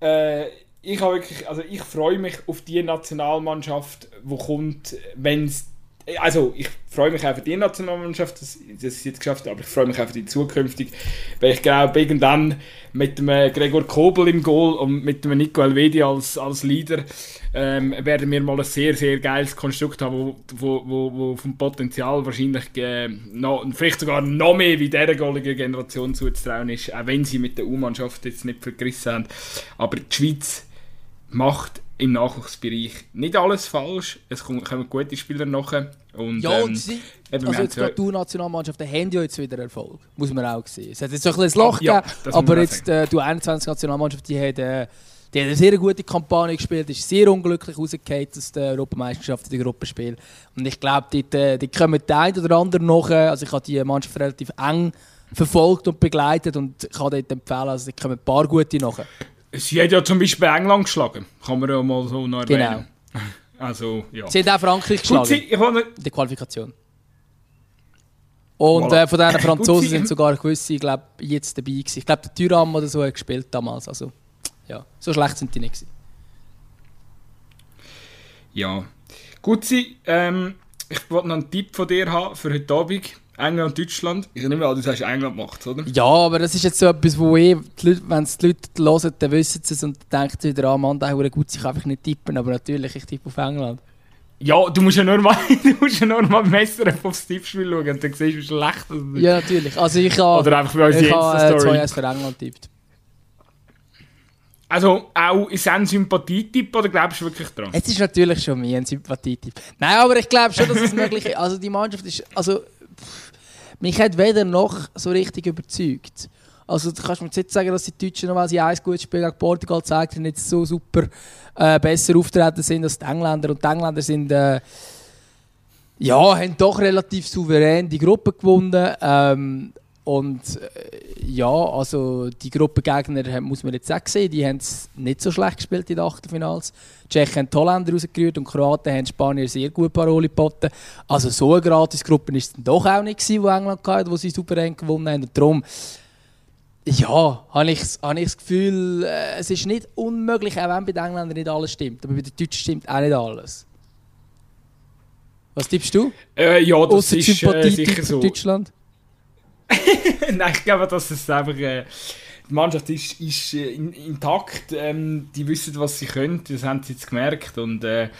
äh, ich habe wirklich, also ich freue mich auf die Nationalmannschaft, die kommt, wenn es also ich freue mich auch für die Nationalmannschaft, dass, sie jetzt geschafft hat, aber ich freue mich auch für die zukünftig, weil ich glaube, irgendwann mit dem Gregor Kobel im Goal und mit dem Nico Elvedi als, als Leader ähm, werden wir mal ein sehr, sehr geiles Konstrukt haben, wo, wo, wo, vom Potenzial wahrscheinlich äh, noch, vielleicht sogar noch mehr wie dieser goldigen Generation zuzutrauen ist, auch wenn sie mit der U-Mannschaft jetzt nicht vergriffen haben. Aber die Schweiz macht im Nachwuchsbereich nicht alles falsch. Es kommen gute Spieler nachher. Und, ja, und ähm, sie, eben, also jetzt gerade die Nationalmannschaften haben ja jetzt wieder Erfolg. Muss man auch sehen. Es hat jetzt ein bisschen ein Loch ja, gegeben, aber jetzt äh, die 21 Nationalmannschaft, die hat, äh, die hat eine sehr gute Kampagne gespielt, ist sehr unglücklich rausgefallen aus der Europameisterschaft in der Gruppenspiel. Und ich glaube, die, äh, die kommen der ein oder andere noch. Also ich habe die Mannschaft relativ eng verfolgt und begleitet und kann dort empfehlen, also die kommen ein paar gute nachher. Sie hat ja zum Beispiel England geschlagen, kann man ja mal so noch erwähnen. Genau. *laughs* Also, ja. Sie hat auch Frankreich geschlagen. Sie, ich in der Qualifikation. Und voilà. äh, von diesen *laughs* Franzosen sind sogar gewisse, ich glaube, jetzt dabei gewesen. Ich glaube, der Tyram oder so hat gespielt damals. Also, ja, so schlecht sind die nicht gewesen. Ja. Gut, sie, ähm, ich wollte noch einen Tipp von dir haben für heute Abend. England Deutschland. Ich nehme an, du sagst England macht oder? Ja, aber das ist jetzt so etwas, wo eh, wenn es die Leute hören, dann wissen sie es und denken sie wieder, ah Mann, der ist gut, ich kann einfach nicht tippen, aber natürlich, ich tippe auf England. Ja, du musst ja nur mal, *laughs* du musst ja nur mal Messer aufs Tippspiel schauen und dann siehst du, wie schlecht das ist. Ja, natürlich. Also ich habe, Oder einfach bei uns ich äh, 2 für England tippt. Also auch ist es ein Sympathietipp oder glaubst du wirklich dran? Es ist natürlich schon mehr ein Sympathietipp. Nein, aber ich glaube schon, dass es *laughs* möglich ist. Also die Mannschaft ist, also mich hat weder noch so richtig überzeugt. Also du kannst mir jetzt nicht sagen, dass die Deutschen, noch, weil sie ein gutes Spiel gegen Portugal gezeigt haben, jetzt so super äh, besser auftreten sind als die Engländer. Und die Engländer sind, äh, ja, haben doch relativ souverän die Gruppe gewonnen. Ähm, und äh, ja, also die Gruppengegner muss man jetzt auch sehen, die haben es nicht so schlecht gespielt in den Achtelfinals. Die Tschechen haben die Holländer rausgerührt und die Kroaten haben Spanier sehr gut Paroli geboten. Also so eine Gratisgruppe war es dann doch auch nicht, gewesen, wo England hatte, wo sie souverän gewonnen haben. Und darum, ja, habe ich, habe ich das Gefühl, äh, es ist nicht unmöglich, auch wenn bei den Engländern nicht alles stimmt. Aber bei den Deutschen stimmt auch nicht alles. Was tippst du? Äh, ja, das Ausser ist äh, sicher so. Deutschland? *laughs* Nein, ich glaube, dass es einfach. Äh, die Mannschaft ist, ist äh, intakt. Ähm, die wissen, was sie können. Das haben sie jetzt gemerkt. Und äh,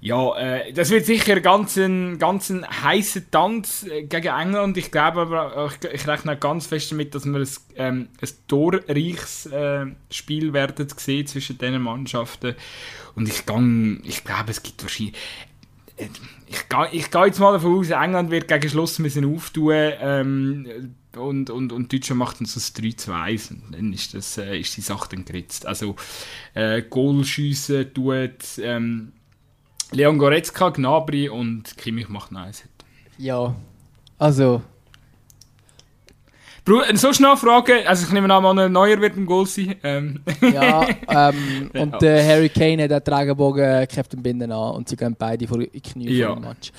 ja, äh, das wird sicher ganz ein ganz ein heißer Tanz äh, gegen England. Ich glaube aber, ich, ich rechne ganz fest damit, dass wir ein, ähm, ein torreiches äh, Spiel werden sehen zwischen diesen Mannschaften. Und ich, gang, ich glaube, es gibt wahrscheinlich ich gehe ich geh jetzt mal davon aus, England wird gegen Schluss müssen auftun ähm, und, und, und Deutschland macht uns das 3 zu 1. Dann ist, das, äh, ist die Sache dann geritzt. Also, äh, Goalschiessen tut ähm, Leon Goretzka, Gnabry und Kimmich macht nice. Ja, also so schnell fragen, also ich nehme an, Manuel Neuer wird ein Goal sein. Ähm. Ja, ähm, *laughs* und ja. Äh, Harry Kane hat den Tragenbogen äh, Captain Binden an und sie gehen beide vor die Knie ja. dem Match.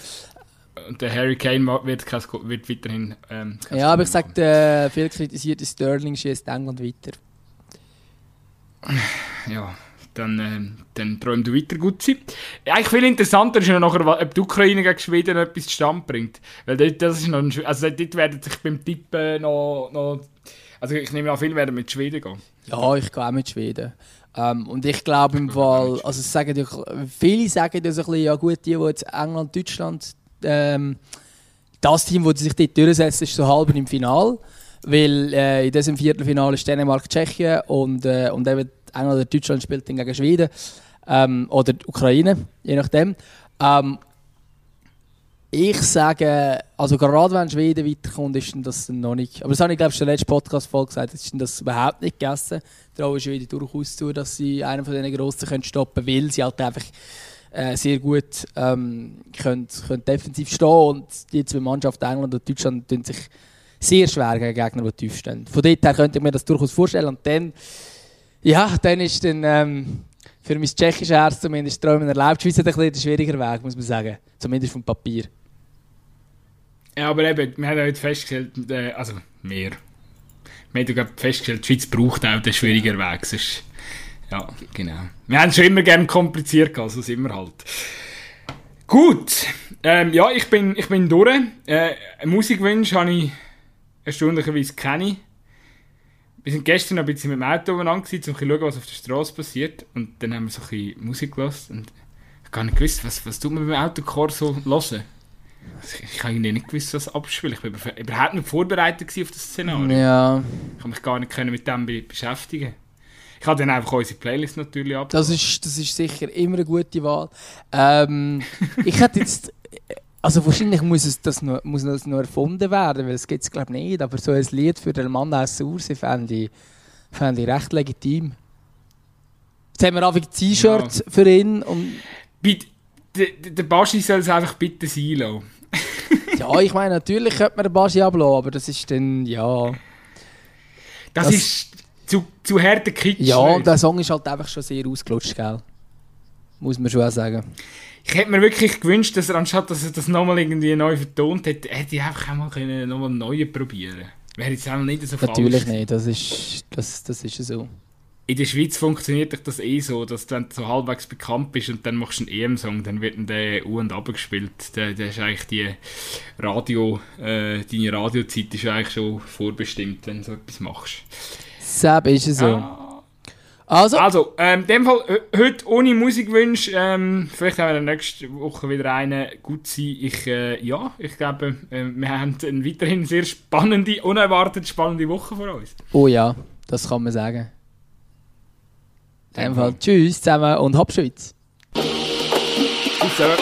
Und der Harry Kane wird, kein, wird weiterhin. Ähm, ja, aber ich sage, der viel kritisierte Sterling schießt England weiter. ja, dann, äh, dann träumt du weiter gut sein. Eigentlich viel interessanter ist ja nachher, ob die Ukraine gegen Schweden etwas zustande bringt. Weil dort, das ist noch ein, also dort werden sich beim Tippen noch, noch also ich nehme an, viele werden mit Schweden gehen. Ja, ich gehe auch mit Schweden. Ähm, und ich glaube im Fall, also sagen die, viele sagen ja so ein bisschen, ja gut, die, die jetzt England, Deutschland, ähm, das Team, das sich dort durchsetzt, ist so halb im Final. Weil äh, in diesem Viertelfinale ist Dänemark, Tschechien und, äh, und eben England oder Deutschland spielt dann gegen Schweden. Ähm, oder Ukraine, je nachdem. Ähm, ich sage, also gerade wenn Schweden weiterkommt, ist das noch nicht. Aber das habe ich glaube ich in der letzten Podcast-Folge gesagt, ist das überhaupt nicht gegessen. Traue Schweden durchaus zu, dass sie einen von diesen Grossen können stoppen können, weil sie halt einfach äh, sehr gut ähm, können, können defensiv stehen und die zwei Mannschaften England und Deutschland tun sich sehr schwer gegen Gegner, die tief stehen. Von dort her könnte ich mir das durchaus vorstellen und dann, ja, dann ist dann ähm, für mein tschechisches Herz zumindest Träumen erlaubt. Schweiz hat ein bisschen schwieriger Weg, muss man sagen, zumindest vom Papier. Ja, aber eben, wir haben heute festgestellt, äh, also wir, wir haben festgestellt, die Schweiz braucht auch den schwierigen Weg. Sonst, ja, genau. Wir haben es schon immer gerne kompliziert, also sind wir halt. Gut, ähm, ja, ich bin, ich bin durch. Äh, Musikwünsche habe ich erstaunlicherweise keine. Wir sind gestern noch ein bisschen mit dem Auto umeinander, um zu schauen, was auf der Straße passiert. Und dann haben wir so ein bisschen Musik gelassen. Und ich habe gar nicht gewusst, was, was tut man beim Autokor so hören. Ich habe nicht gewusst, was abspielen. Ich war überhaupt nicht vorbereitet auf das Szenario. Ja. Ich habe mich gar nicht mit dem beschäftigen. Ich habe dann einfach unsere Playlist natürlich ab. Das ist, das ist sicher immer eine gute Wahl. Ähm, ich hätte jetzt. *laughs* Also wahrscheinlich muss, es das noch, muss das noch erfunden werden, weil es gibt es glaube ich nicht. Aber so ein Lied für den Mann aus Saursee fände ich, fände ich recht legitim. Jetzt haben wir einfach T-Shirts ja. für ihn. Und Bitte, der, der Baschi soll es einfach bitte sein lassen. *laughs* *laughs* ja, ich meine, natürlich könnte man den Baschi ablassen, aber das ist dann, ja... Das, das ist zu, zu harter Kitsch. Ja, und der Song ist halt einfach schon sehr ausgelutscht, gell? Muss man schon auch sagen. Ich hätte mir wirklich gewünscht, dass er anstatt dass er das nochmal irgendwie neu vertont hätte, hätte ich einfach auch mal können, nochmal neu probieren Wäre jetzt auch nicht so Natürlich falsch. nicht, das ist, das, das ist so in der Schweiz funktioniert das eh so, dass du, wenn du so halbwegs bekannt bist und dann machst du einen EM-Song, dann wird der U und ab gespielt. Der, der ist eigentlich die Radio, äh, deine Radiozeit ist eigentlich schon vorbestimmt, wenn du so etwas machst. Seb ist es so. Ja. Also, also ähm, in dem Fall heute ohne Musikwunsch. Ähm, vielleicht haben wir nächste Woche wieder einen gut sein. Ich, äh, ja, ich glaube, äh, wir haben eine weiterhin sehr spannende, unerwartet spannende Woche vor uns. Oh ja, das kann man sagen. In dem Fall tschüss zusammen und Hauptschweiz. Tschüss zusammen.